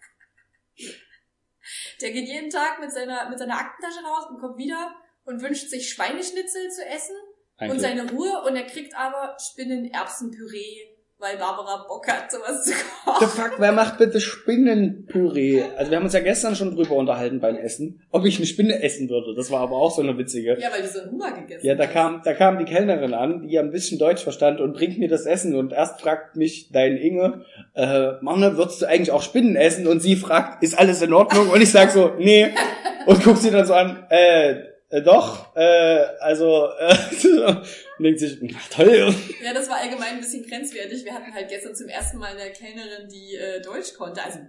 Der geht jeden Tag mit seiner, mit seiner Aktentasche raus und kommt wieder und wünscht sich Schweineschnitzel zu essen und Eigentlich. seine Ruhe und er kriegt aber Spinnenerbsenpüree, weil Barbara Bock hat, sowas zu kochen. The fuck, wer macht bitte Spinnenpüree? Also wir haben uns ja gestern schon drüber unterhalten beim Essen, ob ich eine Spinne essen würde. Das war aber auch so eine witzige. Ja, weil du so einen Hummer gegessen Ja, da kam, da kam die Kellnerin an, die ja ein bisschen Deutsch verstand und bringt mir das Essen und erst fragt mich dein Inge, äh, Manne, würdest du eigentlich auch Spinnen essen? Und sie fragt, ist alles in Ordnung? Und ich sag so, nee. Und guckt sie dann so an, äh, äh doch, äh, also, äh, (laughs) denkt sich, toll. Ja, das war allgemein ein bisschen grenzwertig. Wir hatten halt gestern zum ersten Mal eine Kellnerin, die äh, Deutsch konnte. Also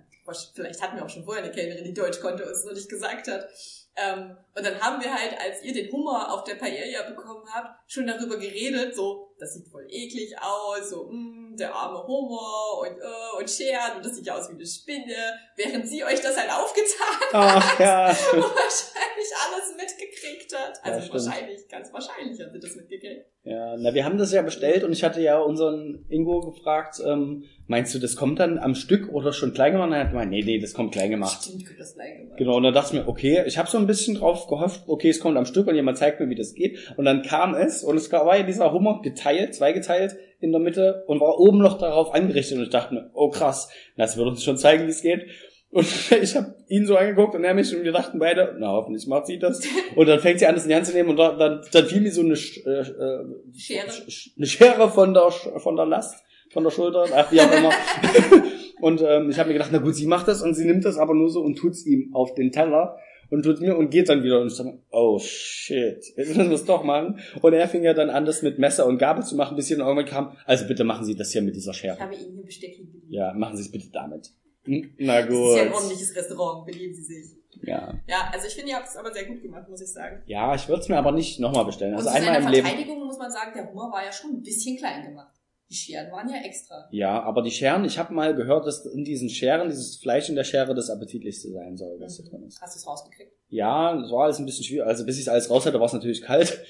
vielleicht hatten wir auch schon vorher eine Kellnerin, die Deutsch konnte und es noch nicht gesagt hat. Ähm, und dann haben wir halt, als ihr den Hummer auf der Paella bekommen habt, schon darüber geredet, so, das sieht voll eklig aus, so, mh, der arme Hummer und, äh, und schert und das sieht ja aus wie eine Spinne, während sie euch das halt aufgetan Ach, ja. (laughs) und wahrscheinlich alles mitgekriegt hat. Ja, Also stimmt. wahrscheinlich, ganz wahrscheinlich hat sie das mitgekriegt. Ja, na, wir haben das ja bestellt und ich hatte ja unseren Ingo gefragt, ähm, meinst du, das kommt dann am Stück oder schon klein gemacht? Und er hat gemeint, nee, nee, das kommt klein gemacht. Stimmt, das gleich gemacht. Genau, und dann dachte ich mir, okay, ich habe so ein bisschen drauf gehofft, okay, es kommt am Stück und jemand zeigt mir, wie das geht. Und dann kam es und es war ja dieser Hummer geteilt, zweigeteilt in der Mitte und war oben noch darauf angerichtet. Und ich dachte mir, oh krass, das wird uns schon zeigen, wie es geht. Und (laughs) ich habe ihn so angeguckt und er mich und wir dachten beide, na hoffentlich macht sie das. Und dann fängt sie an, das in die Hand zu nehmen und dann, dann, dann fiel mir so eine, Sch- äh, äh, Schere. Sch- eine Schere von der, von der Last, von der Schulter, ach wie auch immer. (laughs) und ähm, ich habe mir gedacht, na gut, sie macht das und sie nimmt das aber nur so und tut's ihm auf den Teller. Und tut mir und geht dann wieder und ich sage, oh shit, jetzt müssen wir es doch machen. Und er fing ja dann an, das mit Messer und Gabel zu machen, bis hier irgendwann kam, also bitte machen Sie das hier mit dieser Ich Schere. habe Ihnen hier Besteck. Ja, machen Sie es bitte damit. Hm, Na Das ist ja ein gut. ordentliches Restaurant, belieben Sie sich. Ja. Ja, also ich finde, ihr habt es aber sehr gut gemacht, muss ich sagen. Ja, ich würde es mir aber nicht nochmal bestellen. Also und zu einmal im Leben. Verteidigung muss man sagen, der Hummer war ja schon ein bisschen klein gemacht. Die Scheren waren ja extra. Ja, aber die Scheren, ich habe mal gehört, dass in diesen Scheren dieses Fleisch in der Schere das appetitlichste sein soll, was da drin ist. Hast du es rausgekriegt? Ja, es war alles ein bisschen schwierig. Also bis ich es alles raus hatte, war es natürlich kalt. (laughs)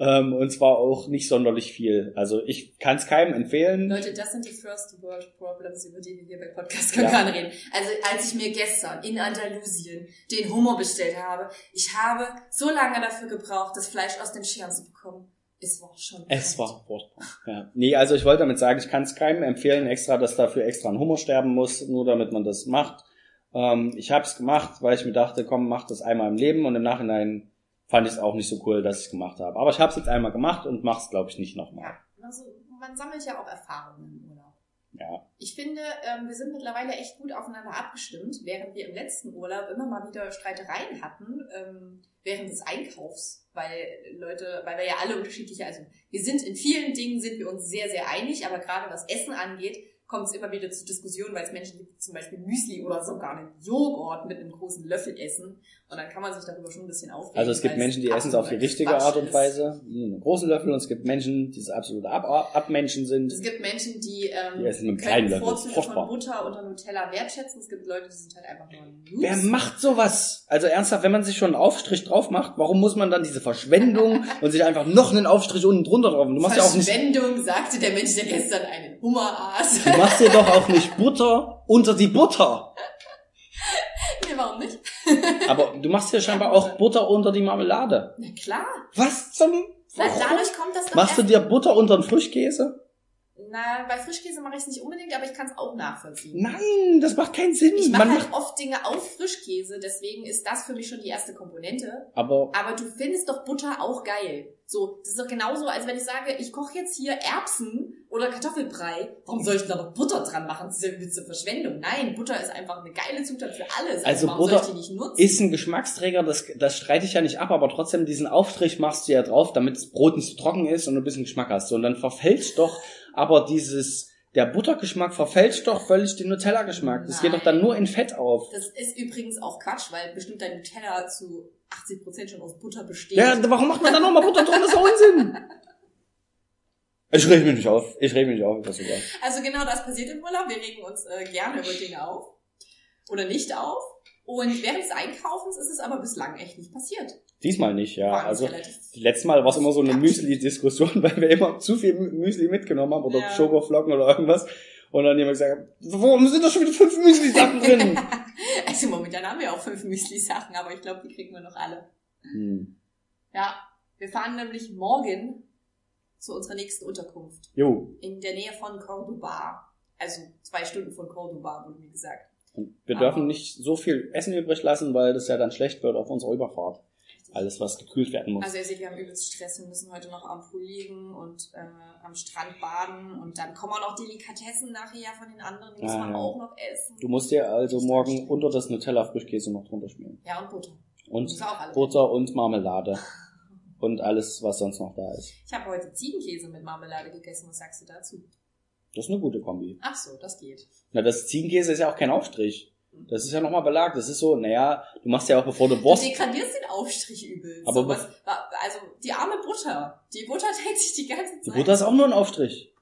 Ähm, und zwar auch nicht sonderlich viel. Also ich kann es keinem empfehlen. Leute, das sind die First World Problems, über die wir hier bei Podcast Ja. Kankan reden. Also als ich mir gestern in Andalusien den Hummer bestellt habe, ich habe so lange dafür gebraucht, das Fleisch aus den Scheren zu bekommen. Es war schon Es war furchtbar. Ja. Nee, also ich wollte damit sagen, ich kann es keinem empfehlen, extra, dass dafür extra ein Hummer sterben muss, nur damit man das macht. Ähm, ich habe es gemacht, weil ich mir dachte, komm, mach das einmal im Leben und im Nachhinein fand ich es auch nicht so cool, dass ich es gemacht habe. Aber ich habe es jetzt einmal gemacht und mach's, es, glaube ich, nicht nochmal. Ja, also man sammelt ja auch Erfahrungen im Urlaub. Ja. Ich finde, ähm, wir sind mittlerweile echt gut aufeinander abgestimmt, während wir im letzten Urlaub immer mal wieder Streitereien hatten, ähm, während des Einkaufs, weil Leute, weil wir ja alle unterschiedliche, also wir sind in vielen Dingen sind wir uns sehr, sehr einig, aber gerade was Essen angeht, kommt es immer wieder zu Diskussionen, weil es Menschen gibt, die zum Beispiel Müsli oder sogar einen Joghurt mit einem großen Löffel essen. Und dann kann man sich darüber schon ein bisschen aufregen. Also es gibt Menschen, die essen es auf die absolut richtige Quatsch Art und. Weise, die einen großen Löffel, und es gibt Menschen, die es absolute Ab Ab Abmenschen sind. Es gibt Menschen, die, ähm, Die essen mit einem kleinen Löffel. Vorzüge von Butter oder Nutella wertschätzen. Es gibt Leute, die sind halt einfach nur Noobs. Wer macht sowas? Also ernsthaft, wenn man sich schon einen Aufstrich drauf macht, warum muss man dann diese Verschwendung (laughs) und sich einfach noch einen Aufstrich unten drunter drauf? Du machst ja auch nicht, Verschwendung, sagte der Mensch, der gestern einen Hummer aß. Du machst dir doch auch nicht Butter unter die Butter. nee, warum nicht? Aber du machst dir scheinbar auch Butter unter die Marmelade. Na klar. Was zum? Warum? dadurch kommt das doch Machst du dir Butter unter den Frischkäse? Na, bei Frischkäse mache ich es nicht unbedingt, aber ich kann es auch nachvollziehen. Nein, das macht keinen Sinn. Ich mache Man halt oft Dinge auf Frischkäse, deswegen ist das für mich schon die erste Komponente. aber Aber du findest doch Butter auch geil. So, das ist doch genauso, als wenn ich sage, ich koche jetzt hier Erbsen oder Kartoffelbrei. Warum soll ich da noch Butter dran machen? Das ist ja eine Verschwendung. Nein, Butter ist einfach eine geile Zutat für alles. Also warum Butter soll ich die nicht nutzen? ist ein Geschmacksträger, das, das streite ich ja nicht ab, aber trotzdem diesen Aufstrich machst du ja drauf, damit das Brot nicht so trocken ist und du ein bisschen Geschmack hast. Und dann verfälscht doch aber dieses, der Buttergeschmack verfälscht doch völlig den Nutella-Geschmack. Das geht doch dann nur in Fett auf. Das ist übrigens auch Quatsch, weil bestimmt dein Nutella zu 80% schon aus Butter besteht. Ja, warum macht man da nochmal Butter drin? Das ist doch Unsinn. Ich reg mich nicht auf. Ich reg mich nicht auf, was du sagst. Also genau das passiert im Urlaub. Wir regen uns äh, gerne über Dinge auf. Oder nicht auf. Und während des Einkaufens ist es aber bislang echt nicht passiert. Diesmal nicht, ja. War Also, relativ die letzte Mal war es immer so eine Müsli-Diskussion, (laughs) weil wir immer zu viel Müsli mitgenommen haben oder Ja. Schokoflocken oder irgendwas. Und dann jemand gesagt, hat, warum sind da schon wieder fünf Müsli-Sachen drin? (laughs) Also momentan haben wir auch fünf Müsli-Sachen, aber ich glaube, die kriegen wir noch alle. hm. Ja, wir fahren nämlich morgen zu unserer nächsten Unterkunft. Jo. In der Nähe von Cordoba. Also zwei Stunden von Cordoba, wurde mir gesagt. Und wir Aber- dürfen nicht so viel Essen übrig lassen, weil das ja dann schlecht wird auf unserer Überfahrt. Alles, was gekühlt werden muss. Also ihr seht, wir haben übelst Stress. Wir müssen heute noch am Pool liegen und äh, am Strand baden. Und dann kommen auch noch Delikatessen nachher von den anderen. Die muss Ah, man ja. auch noch essen. du musst dir also morgen unter das Nutella-Frischkäse noch drunter schmieren. Ja, und Butter. Und Muss. Butter und Marmelade. (laughs) Und alles, was sonst noch da ist. Ich habe heute Ziegenkäse mit Marmelade gegessen. Was sagst du dazu? Das ist eine gute Kombi. Ach so, das geht. Na, das Ziegenkäse ist ja auch kein Aufstrich. Das ist ja nochmal Belag. Das ist so, naja, du machst ja auch bevor du Wurst. Du degradierst den Aufstrich übel. Aber so, was, also die arme Butter. Die Butter (laughs) denkt sich die ganze Zeit. Die Butter ist auch nur ein Aufstrich.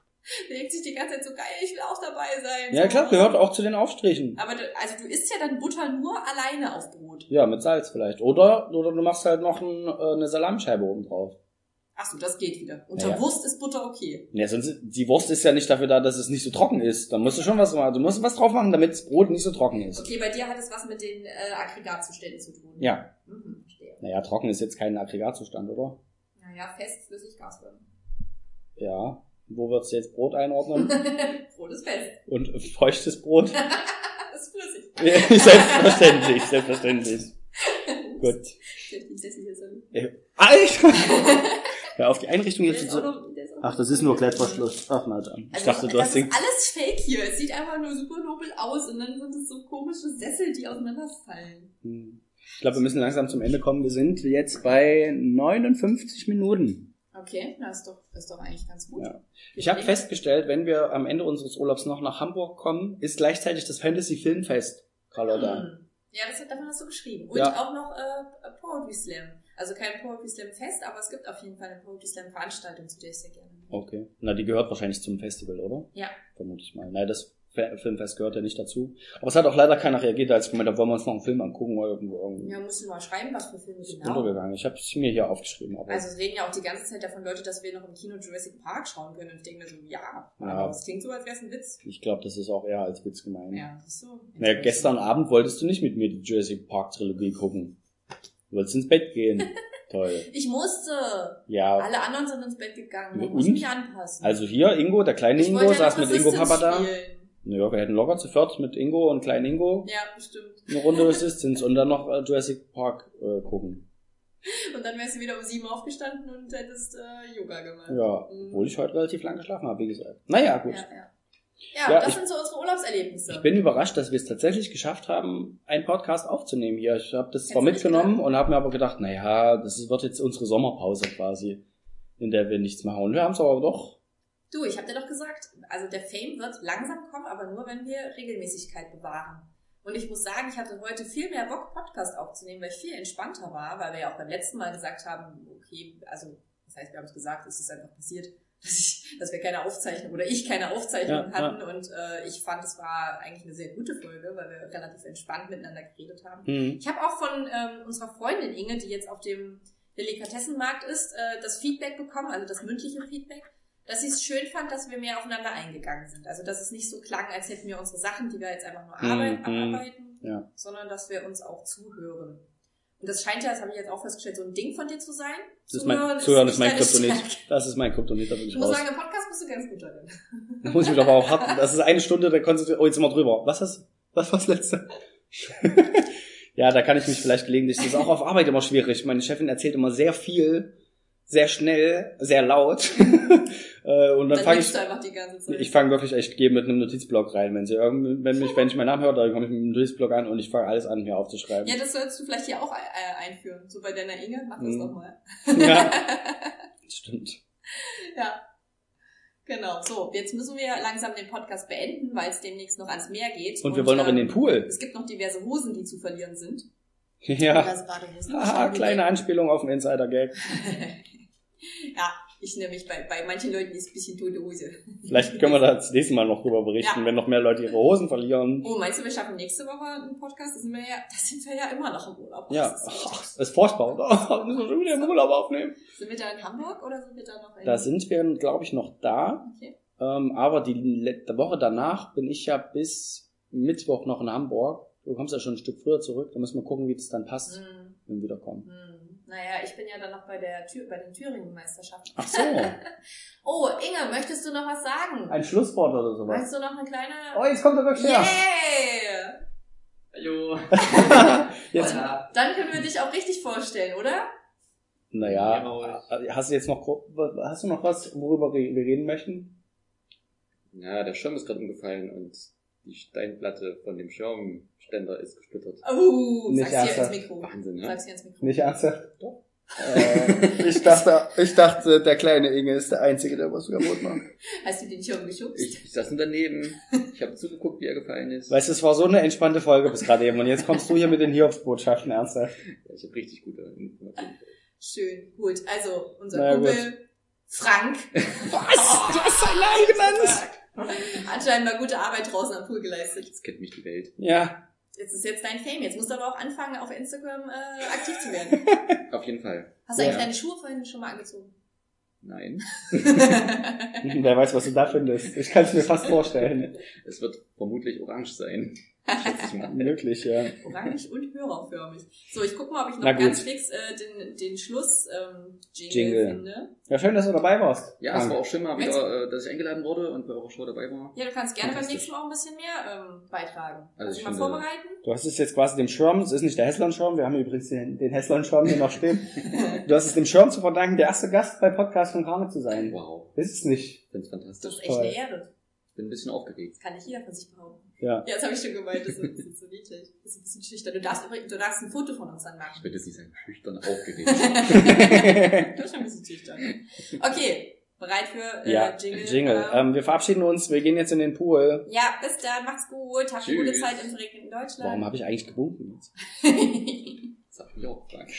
Die denkt sich die ganze Zeit so geil, ich will auch dabei sein. Ja so. klar, gehört auch zu den Aufstrichen. Aber du, also du isst ja dann Butter nur alleine auf Brot. Ja, mit Salz vielleicht. Oder, oder du machst halt noch ein, äh, eine Salamischeibe oben drauf. Ach so, das geht wieder. Unter Ja, ja. Wurst ist Butter okay. Ja, sonst, die Wurst ist ja nicht dafür da, dass es nicht so trocken ist. Da musst du schon was machen. Du musst was drauf machen, damit das Brot nicht so trocken ist. Okay, bei dir hat es was mit den äh, Aggregatzuständen zu tun. Ja. Mhm, verstehe. Naja, trocken ist jetzt kein Aggregatzustand, oder? Naja, fest, flüssig, gasförmig. Ja. Wo würdest du jetzt Brot einordnen? (laughs) Brot ist fest. Und feuchtes Brot? (laughs) Das ist flüssig. (laughs) Selbstverständlich, selbstverständlich. Gut. Der Prinzessin ist Hör auf, die Einrichtung jetzt so. Ach, das ist nur Klettverschluss. Ach, na dann. Ich Also, dachte, du das hast den... ist alles fake hier. Es sieht einfach nur super nobel aus und dann sind es so komische Sessel, die auseinanderfallen. Hm. Ich glaube, wir müssen langsam zum Ende kommen. Wir sind jetzt bei 59 Minuten. Okay, das ist doch, das ist doch eigentlich ganz gut. Ja. Ich habe festgestellt, wenn wir am Ende unseres Urlaubs noch nach Hamburg kommen, ist gleichzeitig das Fantasy Filmfest, Carlotta. Hm. Ja, das, davon hast du geschrieben. Und Ja. auch noch äh, Poetry Slam. Also kein Poetry Slam Fest, aber es gibt auf jeden Fall eine Poetry Slam Veranstaltung, zu der ich sehr gerne bin. Okay. Na, die gehört wahrscheinlich zum Festival, oder? Ja. Vermute ich mal. Nein, das Fe- Filmfest gehört ja nicht dazu. Aber es hat auch leider keiner reagiert, als gemeint habe, wollen wir uns noch einen Film angucken oder irgendwo irgendwie. Ja, musst du mal schreiben, was für Filme Ist genau. untergegangen. Ich habe es mir hier aufgeschrieben. Aber Also es reden ja auch die ganze Zeit davon Leute, dass wir noch im Kino Jurassic Park schauen können. Und ich denke mir so, ja, Ja. aber es klingt so, als wäre es ein Witz. ich glaube, das ist auch eher als Witz gemeint. Ja, siehst du. Naja, gestern Abend wolltest du nicht mit mir die Jurassic Park Trilogie gucken. Du wolltest ins Bett gehen. (laughs) Toll. Ich musste. Ja. Alle anderen sind ins Bett gegangen. Und? muss mich anpassen. Also hier, Ingo, der kleine ich Ingo, saß mit Ingo Papa da. Naja, wir hätten locker zu viert mit Ingo und kleinen Ingo Ja, bestimmt. eine Runde Resistance und dann noch äh, Jurassic Park äh, gucken. Und dann wärst du wieder um sieben aufgestanden und hättest äh, Yoga gemacht. Ja, Mhm. obwohl ich heute relativ lang geschlafen habe, wie gesagt. Naja, gut. Ja, ja. Ja, Ja, das ich- sind so unsere Urlaubserlebnisse. Ich bin überrascht, dass wir es tatsächlich geschafft haben, einen Podcast aufzunehmen hier. Ich habe das Hättest zwar mitgenommen und habe mir aber gedacht, naja, das wird jetzt unsere Sommerpause quasi, in der wir nichts machen. Und wir haben es aber doch. Du, ich habe dir doch gesagt, also der Fame wird langsam kommen, aber nur wenn wir Regelmäßigkeit bewahren. Und ich muss sagen, ich hatte heute viel mehr Bock, Podcast aufzunehmen, weil ich viel entspannter war, weil wir ja auch beim letzten Mal gesagt haben, okay, also das heißt, wir haben es gesagt, es ist einfach passiert, dass, ich, dass wir keine Aufzeichnung oder ich keine Aufzeichnung Ja, hatten. Und äh, ich fand, es war eigentlich eine sehr gute Folge, weil wir relativ entspannt miteinander geredet haben. Hm. Ich habe auch von ähm, unserer Freundin Inge, die jetzt auf dem Delikatessenmarkt ist, äh, das Feedback bekommen, also das mündliche Feedback, dass sie es schön fand, dass wir mehr aufeinander eingegangen sind. Also dass es nicht so klang, als hätten wir unsere Sachen, die wir jetzt einfach nur arbeit, Mhm. abarbeiten, Ja. sondern dass wir uns auch zuhören. Und das scheint ja, das habe ich jetzt auch festgestellt, so ein Ding von dir zu sein. Das ist mein, Zuhören ist mein Kryptonit. Das ist mein Kryptonit, da bin ich Ich muss raus. sagen, im Podcast bist du ganz gut darin. Da muss ich mich aber auch hart, das ist eine Stunde, da konzentriert, oh, jetzt sind wir drüber. Was ist, was war das letzte? (laughs) ja, da kann ich mich vielleicht gelegentlich, das ist auch auf Arbeit immer schwierig. Meine Chefin erzählt immer sehr viel, sehr schnell, sehr laut. Äh, und dann Dann fange ich, du einfach die ganze Zeit. ich fange wirklich echt, gehe mit einem Notizblock rein. Wenn sie irgendwie, wenn mich, wenn ich meinen Namen höre, dann komme ich mit einem Notizblock an und ich fange alles an, mir aufzuschreiben. ja, das solltest du vielleicht hier auch äh, einführen. So bei deiner Inge, mach das Mhm. doch mal. Ja. (laughs) Stimmt. Ja. Genau, so, jetzt müssen wir langsam den Podcast beenden, weil es demnächst noch ans Meer geht. Und wir wollen noch in den ähm, Pool. Es gibt noch diverse Hosen, die zu verlieren sind. Ja. Haha, kleine Anspielung auf einen Insider-Gag. (laughs) ja, ich nämlich bei, bei manchen Leuten ist ein bisschen tote Hose. Vielleicht können wir da das nächste Mal noch drüber berichten, Ja. wenn noch mehr Leute ihre Hosen verlieren. Oh, meinst du, wir schaffen nächste Woche einen Podcast? Da sind wir ja, da sind wir ja immer noch im Urlaub. Ja, Das ist, Ach, das ist furchtbar. oder? (laughs) müssen wir schon wieder im Urlaub aufnehmen. sind wir da in Hamburg oder sind wir da noch in... Da sind wir, glaube ich, noch da. Okay. Ähm, aber die letzte Woche danach bin ich ja bis Mittwoch noch in Hamburg. Du kommst ja schon ein Stück früher zurück. Da müssen wir gucken, wie das dann passt, Hm, wenn wir wiederkommen. hm. Naja, ich bin ja dann noch bei der Tür, bei den Thüringen-Meisterschaften. Ach so. (laughs) Oh, Inge, möchtest du noch was sagen? Ein Schlusswort oder sowas. Meinst du noch eine kleine... Oh, jetzt kommt er wirklich her. Yeah! Hallo. (laughs) Jetzt, Hola. Dann können wir dich auch richtig vorstellen, oder? naja, Jawohl. hast du jetzt noch, hast du noch was, worüber wir wir reden möchten? Ja, der Schirm ist gerade umgefallen und die Steinplatte von dem Schirmständer ist gesplittert. Oh, Nicht sag's dir ins ernsthaft. Mikro. Wahnsinn, ne? Sag's dir ins Mikro. Nicht ernsthaft? Doch. Äh, ich dachte, ich dachte, der kleine Inge ist der Einzige, der was kaputt macht. Hast du den Schirm geschubst? Ich, ich saß nur daneben. Ich habe zugeguckt, wie er gefallen ist. Weißt du, es war so eine entspannte Folge bis gerade eben und jetzt kommst du hier mit den Hiobsbotschaften ernsthaft. Ja, ich habe richtig gute Informationen. Schön, gut. Also, unser Na ja, Kumpel Frank. Was? Du hast seinen Namen genannt? (laughs) Anscheinend mal gute Arbeit draußen am Pool geleistet. Jetzt kennt mich die Welt. Ja, Jetzt ist jetzt dein Fame. Jetzt musst du aber auch anfangen, auf Instagram äh, aktiv zu werden. (laughs) Auf jeden Fall. Hast du eigentlich Ja. deine Schuhe vorhin schon mal angezogen? Nein. (laughs) wer weiß, was du da findest. Ich kann es mir fast vorstellen. Es wird vermutlich orange sein. Möglich, ja. Orange und hörerförmig. So, ich guck mal, ob ich noch ganz fix äh, den, den Schluss ähm, Jingle, Jingle. finde. Ja, schön, dass du dabei warst. Ja, es Frank. war auch schön mal wieder, äh, dass ich eingeladen wurde und bei eurer Show dabei war. Ja, du kannst gerne beim nächsten Mal auch ein bisschen mehr ähm, beitragen. Also Kannst ich du mal finde- vorbereiten? Du hast es jetzt quasi dem Schirm, es ist nicht der Hesslon-Schirm, wir haben übrigens den, den Hesslon-Schirm hier noch stehen. (laughs) Du hast es dem Schirm zu verdanken, der erste Gast bei Podcast von Karne zu sein. Wow. Ist es nicht? Ich find's Das fantastisch. ist echt Toll. eine Ehre. Ich bin ein bisschen aufgeregt. Das kann nicht jeder von sich behaupten. Ja. Ja, das habe ich schon gemeint, das ist, das ist so niedlich. Das ist ein bisschen schüchtern. Du darfst, übrigens- du darfst ein Foto von uns dann Ich machen. würde jetzt nicht sagen, schüchtern (laughs) aufgeregt. du bist schon ein bisschen schüchtern. Okay, bereit für äh, Ja, Jingle? Jingle. Ähm, Ähm, wir verabschieden uns, wir gehen jetzt in den Pool. ja, bis dann, macht's gut, habt eine gute. Zeit im verregneten Deutschland. Warum habe ich eigentlich gewunken jetzt? (laughs) Das hab ich auch gefragt.